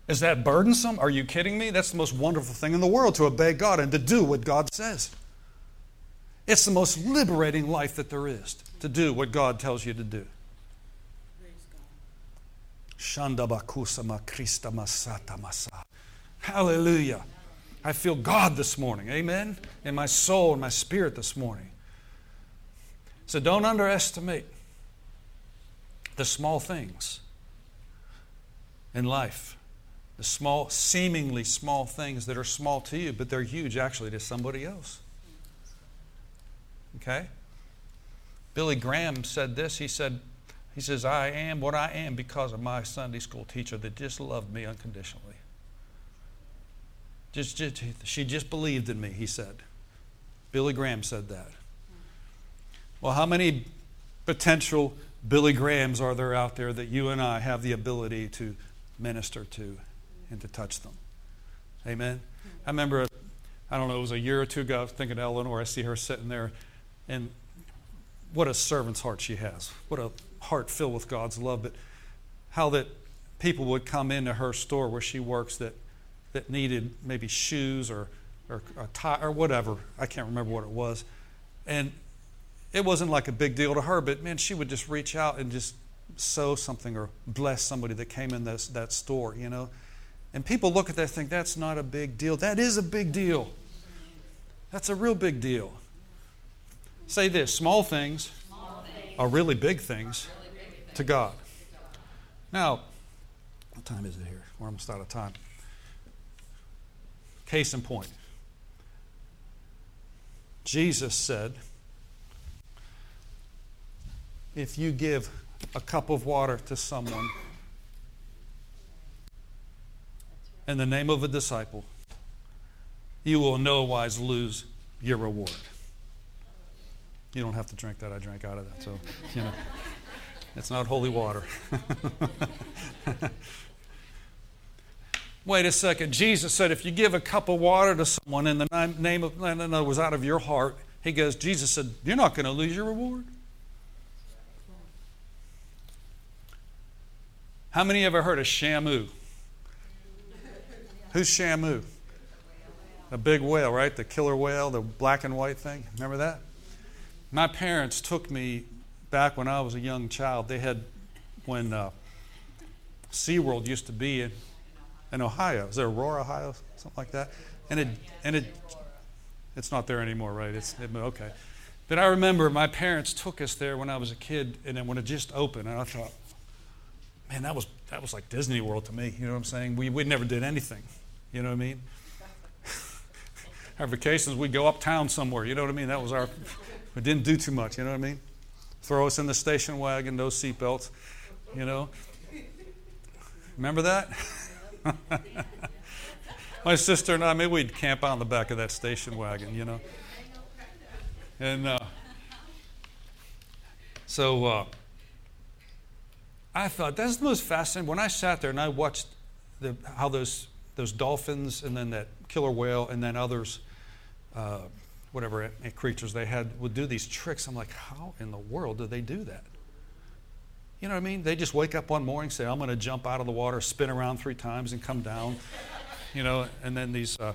A: Is that burdensome? Are you kidding me? That's the most wonderful thing in the world to obey God and to do what God says. It's the most liberating life that there is to do what God tells you to do. Hallelujah. I feel God this morning. Amen. In my soul and my spirit this morning. So don't underestimate the small things in life. The small, seemingly small things that are small to you, but they're huge actually to somebody else. Okay? Billy Graham said this. He said, he says, I am what I am because of my Sunday school teacher that just loved me unconditionally. Just, just, she just believed in me, he said. Billy Graham said that. Well, how many potential Billy Grahams are there out there that you and I have the ability to minister to and to touch them? Amen. I remember, I don't know, it was a year or two ago, I was thinking of Eleanor. I see her sitting there, and what a servant's heart she has. What a heart filled with God's love. But how that people would come into her store where she works that, that needed maybe shoes or, or a tie or whatever. I can't remember what it was. And it wasn't like a big deal to her, but man, she would just reach out and just sow something or bless somebody that came in this, that store, you know. And people look at that and think that's not a big deal. That is a big deal. That's a real big deal. Say this small things, small things. are really big things really big to God. Now, what time is it here? We're almost out of time. Case in point Jesus said, if you give a cup of water to someone in the name of a disciple, you will no wise lose your reward. You don't have to drink that. I drank out of that. So, you know, it's not holy water. *laughs* Wait a second. Jesus said if you give a cup of water to someone in the name of, in other words, out of your heart, he goes, Jesus said, you're not going to lose your reward. How many ever heard of Shamu? Who's Shamu? A big whale, right? The killer whale, the black and white thing. Remember that? My parents took me back when I was a young child. They had, when uh, SeaWorld used to be in, in Ohio. Is there Aurora, Ohio? Something like that? And it, and it, it's not there anymore, right? It's, it, okay. But I remember my parents took us there when I was a kid, and then when it just opened, and I thought, man, that was, that was like Disney World to me. You know what I'm saying? We, we never did anything. You know what I mean? *laughs* our vacations, we'd go uptown somewhere. You know what I mean? That was our, we didn't do too much. You know what I mean? Throw us in the station wagon, no seatbelts. You know? Remember that? *laughs* My sister and I, maybe we'd camp out on the back of that station wagon, you know? And uh, so, uh, I thought that's the most fascinating. When I sat there and I watched the, how those those dolphins and then that killer whale and then others, uh, whatever creatures they had, would do these tricks. I'm like, how in the world do they do that? You know what I mean? They just wake up one morning, say, I'm going to jump out of the water, spin around three times, and come down. *laughs* You know, and then these, uh,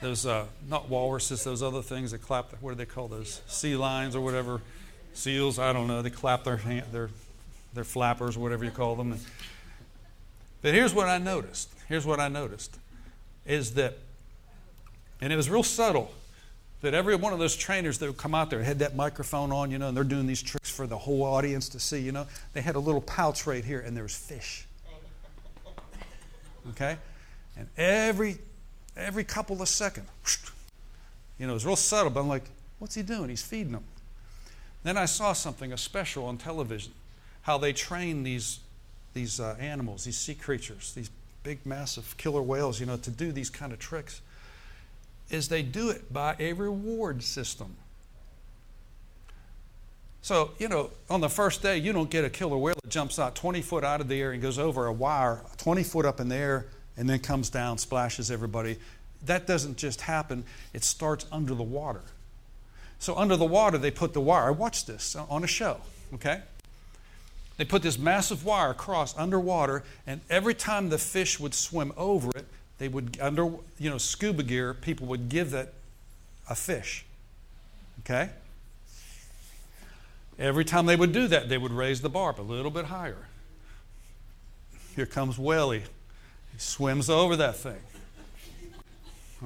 A: those, uh, not walruses, those other things that clap, what do they call those? Sea lions or whatever. Seals, I don't know. They clap their, hand, their, their flappers, whatever you call them. And, but here's what I noticed. Here's what I noticed is that, and it was real subtle, that every one of those trainers that would come out there had that microphone on, you know, and they're doing these tricks for the whole audience to see, you know. They had a little pouch right here, and there was fish. Okay? And every every couple of seconds, you know, it was real subtle, but I'm like, what's he doing? He's feeding them. Then I saw something, a special on television, how they train these these uh, animals, these sea creatures, these big, massive killer whales, you know, to do these kind of tricks, is they do it by a reward system. So, you know, on the first day, you don't get a killer whale that jumps out 20 foot out of the air and goes over a wire 20 foot up in the air and then comes down, splashes everybody. That doesn't just happen, it starts under the water. So, under the water, they put the wire. I watched this on a show, okay? They put this massive wire across underwater, and every time the fish would swim over it, they would, under you know, scuba gear, people would give that a fish. Okay? Every time they would do that, they would raise the barb a little bit higher. Here comes Welly. He swims over that thing.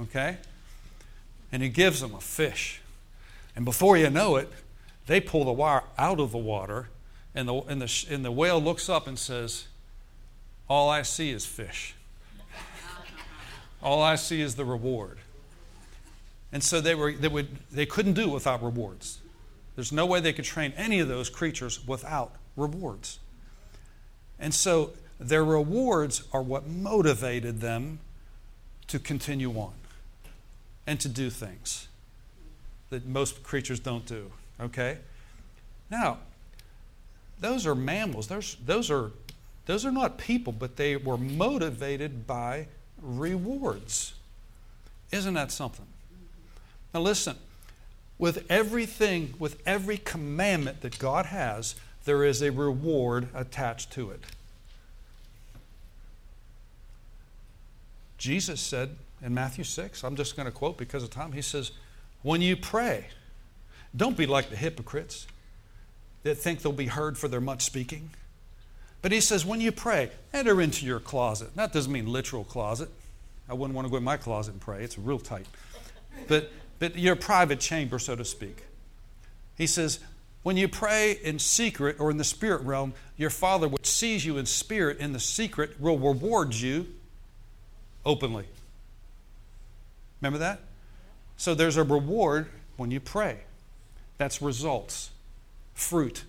A: Okay? And he gives them a fish. And before you know it, they pull the wire out of the water and the, and, the, and the whale looks up and says, All I see is fish. All I see is the reward. And so they, were, they, would, they couldn't do it without rewards. There's no way they could train any of those creatures without rewards. And so their rewards are what motivated them to continue on and to do things that most creatures don't do. Okay? Now, those are mammals. Those, those, are, those are not people, but they were motivated by rewards. Isn't that something? Now, listen with everything, with every commandment that God has, there is a reward attached to it. Jesus said in Matthew 6, I'm just going to quote because of time, he says, When you pray, don't be like the hypocrites that think they'll be heard for their much speaking. But he says, when you pray, enter into your closet. That doesn't mean literal closet. I wouldn't want to go in my closet and pray, it's real tight. But, but your private chamber, so to speak. He says, when you pray in secret or in the spirit realm, your Father, which sees you in spirit in the secret, will reward you openly. Remember that? So there's a reward when you pray. That's results fruit.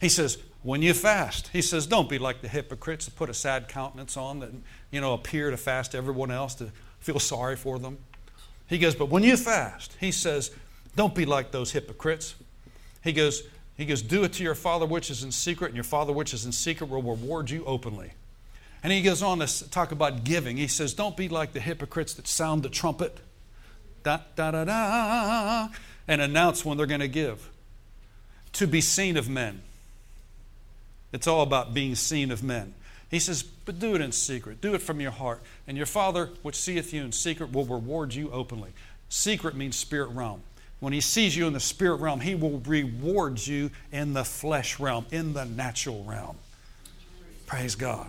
A: He says, when you fast, he says, don't be like the hypocrites that put a sad countenance on that, you know, appear to fast everyone else to feel sorry for them. He goes, but when you fast, he says, don't be like those hypocrites. He goes, he goes, do it to your Father which is in secret, and your Father which is in secret will reward you openly. And he goes on to talk about giving. He says, don't be like the hypocrites that sound the trumpet, da da da da, and announce when they're going to give to be seen of men. It's all about being seen of men. He says, but do it in secret. Do it from your heart. And your Father, which seeth you in secret, will reward you openly. Secret means spirit realm. When He sees you in the spirit realm, He will reward you in the flesh realm, in the natural realm. Praise God.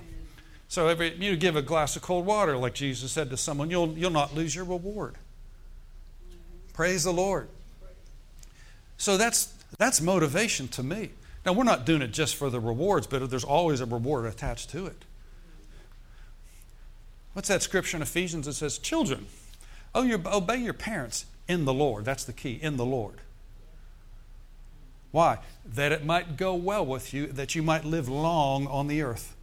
A: So if you give a glass of cold water, like Jesus said to someone, you'll, you'll not lose your reward. Praise the Lord. So that's that's motivation to me. Now, we're not doing it just for the rewards, but there's always a reward attached to it. What's that scripture in Ephesians that says, Children, oh, obey your parents in the Lord. That's the key, in the Lord. Why? That it might go well with you, that you might live long on the earth.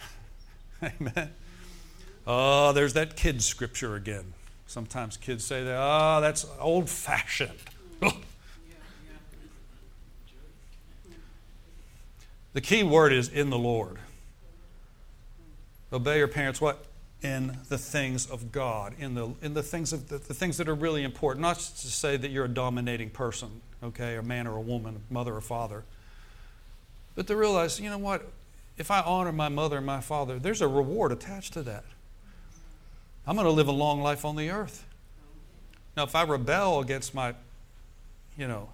A: *laughs* Amen. Oh, there's that kid scripture again. Sometimes kids say that, ah, *laughs* oh, that's old fashioned. The key word is in the Lord. Obey your parents what? In the things of God, in the, in the things of the, the things that are really important. Not to say that you're a dominating person, okay, a man or a woman, mother or father. But to realize, you know what? If I honor my mother and my father, there's a reward attached to that. I'm going to live a long life on the earth. Now, if I rebel against my, you know,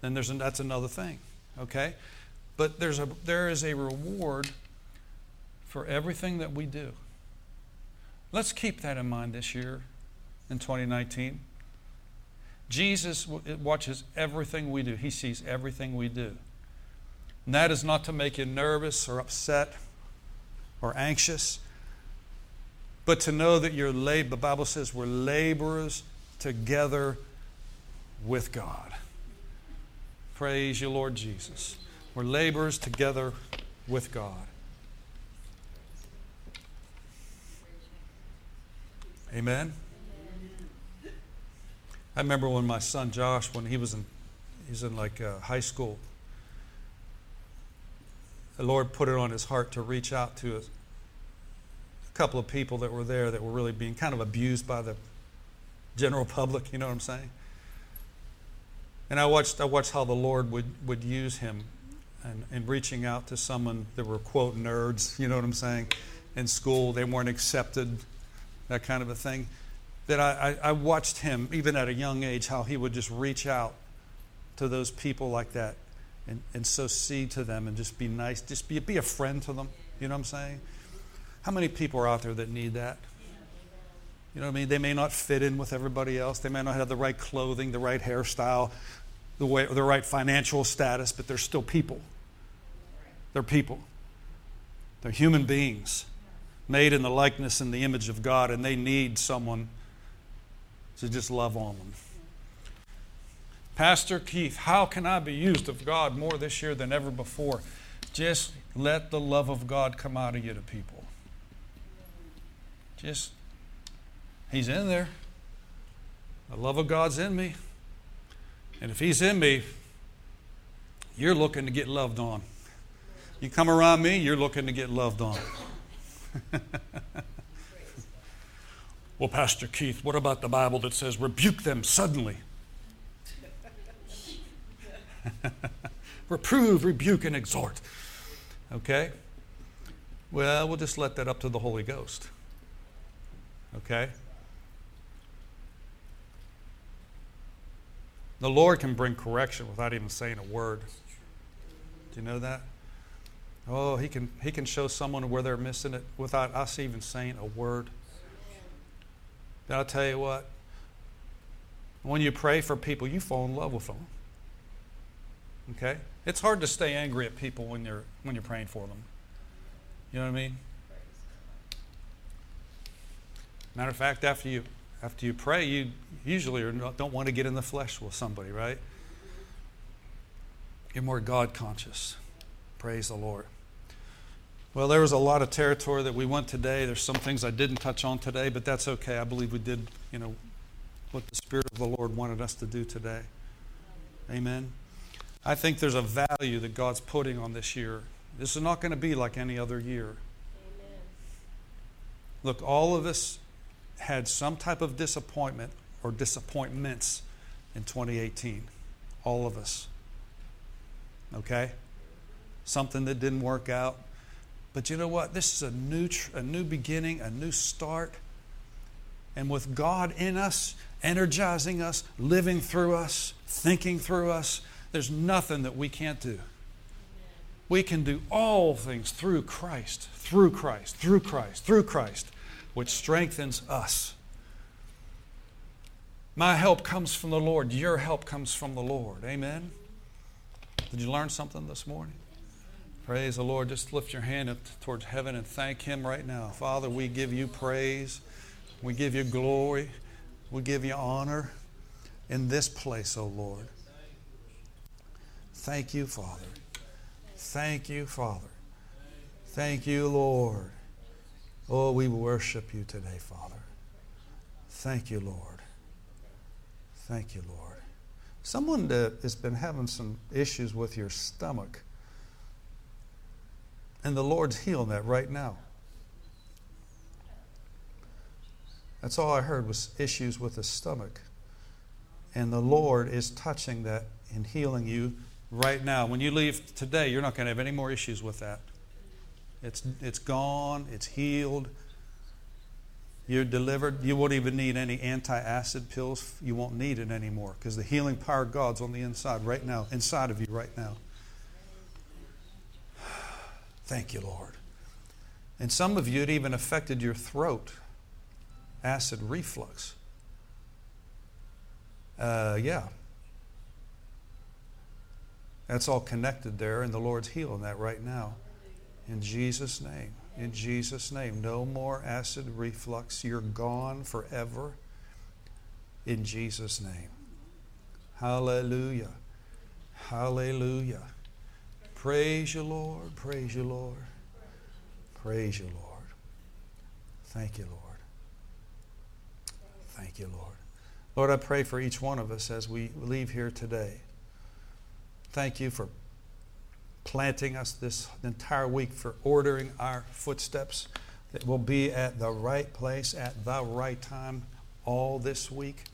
A: then there's a, that's another thing, okay? But there's a, there is a reward for everything that we do. Let's keep that in mind this year in 2019. Jesus watches everything we do, He sees everything we do. And that is not to make you nervous or upset or anxious, but to know that you're lab- the Bible says we're laborers together with God. Praise you, Lord Jesus. We're laborers together with God. Amen. I remember when my son Josh, when he was in, he's in like uh, high school. The Lord put it on his heart to reach out to a, a couple of people that were there that were really being kind of abused by the general *laughs* public. You know what I'm saying? And I watched, I watched how the Lord would, would use him and, and reaching out to someone that were quote nerds. You know what I'm saying? In school, they weren't accepted that kind of a thing. That I, I, I watched him, even at a young age, how he would just reach out to those people like that and, and sow seed to them and just be nice, just be, be a friend to them. You know what I'm saying? How many people are out there that need that? You know what I mean? They may not fit in with everybody else. They may not have the right clothing, the right hairstyle, the, way, the right financial status, but they're still people. They're people. They're human beings made in the likeness and the image of God, and they need someone to just love on them. Pastor Keith, how can I be used of God more this year than ever before? Just let the love of God come out of you to people. Just, He's in there. The love of God's in me. And if He's in me, you're looking to get loved on. You come around me, you're looking to get loved on. *laughs* well, Pastor Keith, what about the Bible that says rebuke them suddenly? *laughs* Reprove, rebuke, and exhort. Okay? Well, we'll just let that up to the Holy Ghost. Okay? The Lord can bring correction without even saying a word. Do you know that? Oh, he can, he can show someone where they're missing it without us even saying a word. But I'll tell you what, when you pray for people, you fall in love with them. Okay? It's hard to stay angry at people when you're, when you're praying for them. You know what I mean? Matter of fact, after you, after you pray, you usually don't want to get in the flesh with somebody, right? You're more God conscious. Praise the Lord. Well, there was a lot of territory that we went today. There's some things I didn't touch on today, but that's okay. I believe we did, you know, what the Spirit of the Lord wanted us to do today. Amen. I think there's a value that God's putting on this year. This is not going to be like any other year. Amen. Look, all of us had some type of disappointment or disappointments in 2018. All of us. Okay? something that didn't work out. But you know what? This is a new, a new beginning, a new start. And with God in us, energizing us, living through us, thinking through us, there's nothing that we can't do. We can do all things through Christ, through Christ, through Christ, through Christ, which strengthens us. My help comes from the Lord. Your help comes from the Lord. Amen. Did you learn something this morning? Praise the Lord. Just lift your hand up towards heaven and thank Him right now. Father, we give you praise. We give you glory. We give you honor in this place, O oh Lord. Thank you, Father. Thank you, Father. Thank you, Lord. Oh, we worship you today, Father. Thank you, Lord. Thank you, Lord. Someone that has been having some issues with your stomach And the Lord's healing that right now. That's all I heard was issues with the stomach. And the Lord is touching that and healing you right now. When you leave today, you're not going to have any more issues with that. It's, it's gone, it's healed. You're delivered. You won't even need any anti-acid pills. You won't need it anymore because the healing power of God's on the inside right now, inside of you right now. *sighs* Thank you, Lord. And some of you, it even affected your throat acid reflux. Uh, yeah. That's all connected there, and the Lord's healing that right now. In Jesus' name. In Jesus' name. No more acid reflux. You're gone forever. In Jesus' name. Hallelujah. Hallelujah. Praise you, Lord. Praise you, Lord. Praise you, Lord. Thank you, Lord. Thank you, Lord. Lord, I pray for each one of us as we leave here today. Thank you for planting us this entire week, for ordering our footsteps that we'll be at the right place at the right time all this week.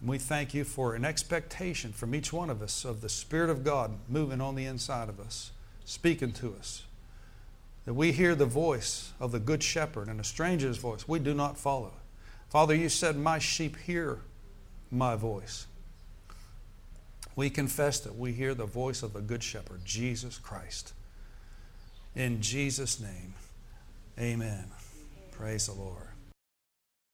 A: And we thank you for an expectation from each one of us of the Spirit of God moving on the inside of us, speaking to us. That we hear the voice of the Good Shepherd and a stranger's voice we do not follow. Father, you said, My sheep hear my voice. We confess that we hear the voice of the Good Shepherd, Jesus Christ. In Jesus' name, amen. Praise the Lord.